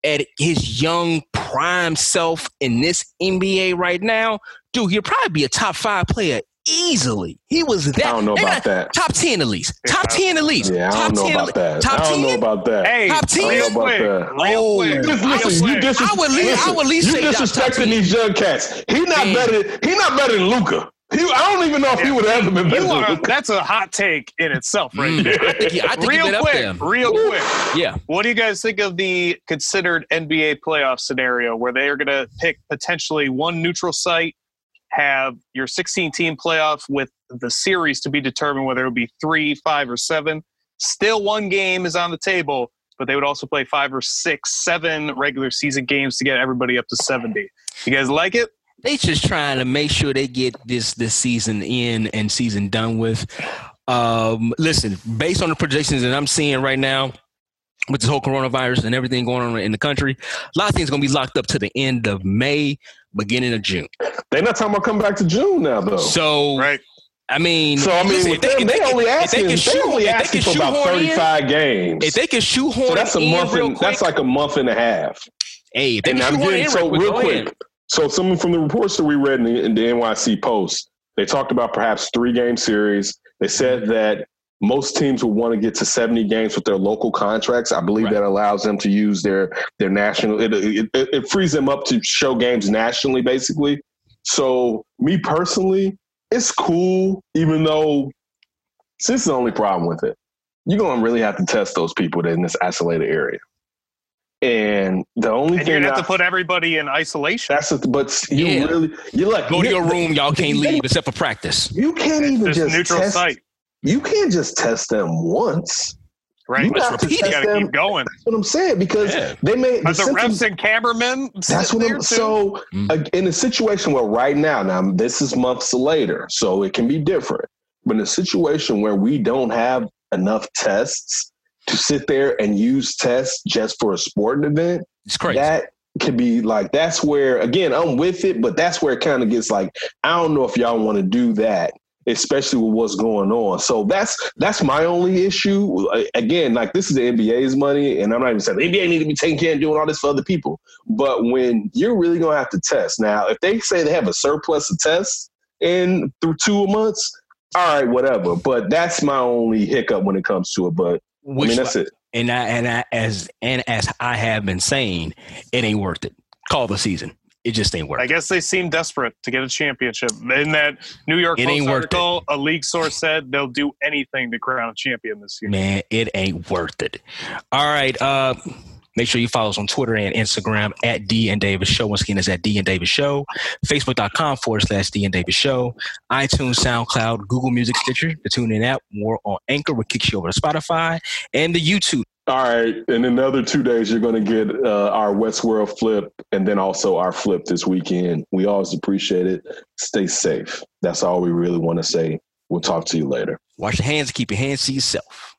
at his young prime self in this NBA right now, dude, he'll probably be a top five player easily. He was that. I don't know about that. Top ten at least. Top ten at least. Yeah, I don't know about that. Top I don't know about that. Hey, Top ten? real I don't know quick, about that. real Oh. quick. Listen, you quick. dis- I would leave- listen, I would at least you say disrespecting these young cats. He not Man. better. He not better than Luka. He, I don't even know if he would have ever been better are, that's a hot take in itself, right Mm, there. I think he, I think he real up quick, there. real quick. Yeah. What do you guys think of the considered NBA playoff scenario where they are going to pick potentially one neutral site, have your 16 team playoff with the series to be determined whether it would be three, five, or seven? Still, one game is on the table, but they would also play five or six, seven regular season games to get everybody up to 70. You guys like it? they just trying to make sure they get this this season in and season done with. Um, listen, based on the projections that I'm seeing right now, with this whole coronavirus and everything going on in the country, a lot of things gonna be locked up to the end of May, beginning of June. They're not talking about coming back to June now, though. So, Right. I mean, So I mean, listen, with them, they, only if asking. can They, shoe- only if they asking can for about shoehorn in- thirty-five games. If they can shoehorn so that's a month. real And, quick, that's like a month and a half. hey, if they And can I'm getting in so real real quick, go ahead. quick. So someone from the reports that we read in the, in the NYC Post, they talked about perhaps three game series. They said mm-hmm. that most teams would want to get to 70 games with their local contracts. I believe Right. that allows them to use their their national. It, it, it, it frees them up to show games nationally, basically. So me personally, it's cool, even though this is the only problem with it. You're gonna really have to test those people in this isolated area. And the only And thing you're going to I- have to put everybody in isolation. that's a, but you Yeah. really you like Go to your room, y'all can't leave except for practice. You can't even just neutral test, site, You can't just test them once. right? You Let's have to repeat. You got to them. keep going. That's what I'm saying because Yeah. they may But the symptoms- refs and cameramen. That's what I'm. too? So Mm. in a situation where right now, now this is months later, so it can be different. But in a situation where we don't have enough tests to sit there and use tests just for a sporting event, It's crazy. that could be like that's where again I'm with it, but that's where it kind of gets like I don't know if y'all want to do that, especially with what's going on. So that's that's my only issue. Again, like this is the NBA's money, and I'm not even saying the NBA need to be taking care and doing all this for other people. But when you're really gonna have to test now, if they say they have a surplus of tests in through two months. all right, whatever. But that's my only hiccup when it comes to it. But Which, I mean, that's it. And I, and I, as and as I have been saying, it ain't worth it. Call the season. It just ain't worth. I guess they seem desperate to get a championship. In that New York It Post article, a league source said they'll do anything to crown a champion this year. Man, it ain't worth it. All right. Uh, make sure you follow us on Twitter and Instagram at D and Davis Show. Once again, it's at D and Davis Show. Facebook.com forward slash D and Davis Show. iTunes, SoundCloud, Google Music, Stitcher, the TuneIn app. More on Anchor, which kicks you over to Spotify and the YouTube. All right, and in the other two days, you're going to get uh, our Westworld flip, and then also our flip this weekend. We always appreciate it. Stay safe. That's all we really want to say. We'll talk to you later. Wash your hands and keep your hands to yourself.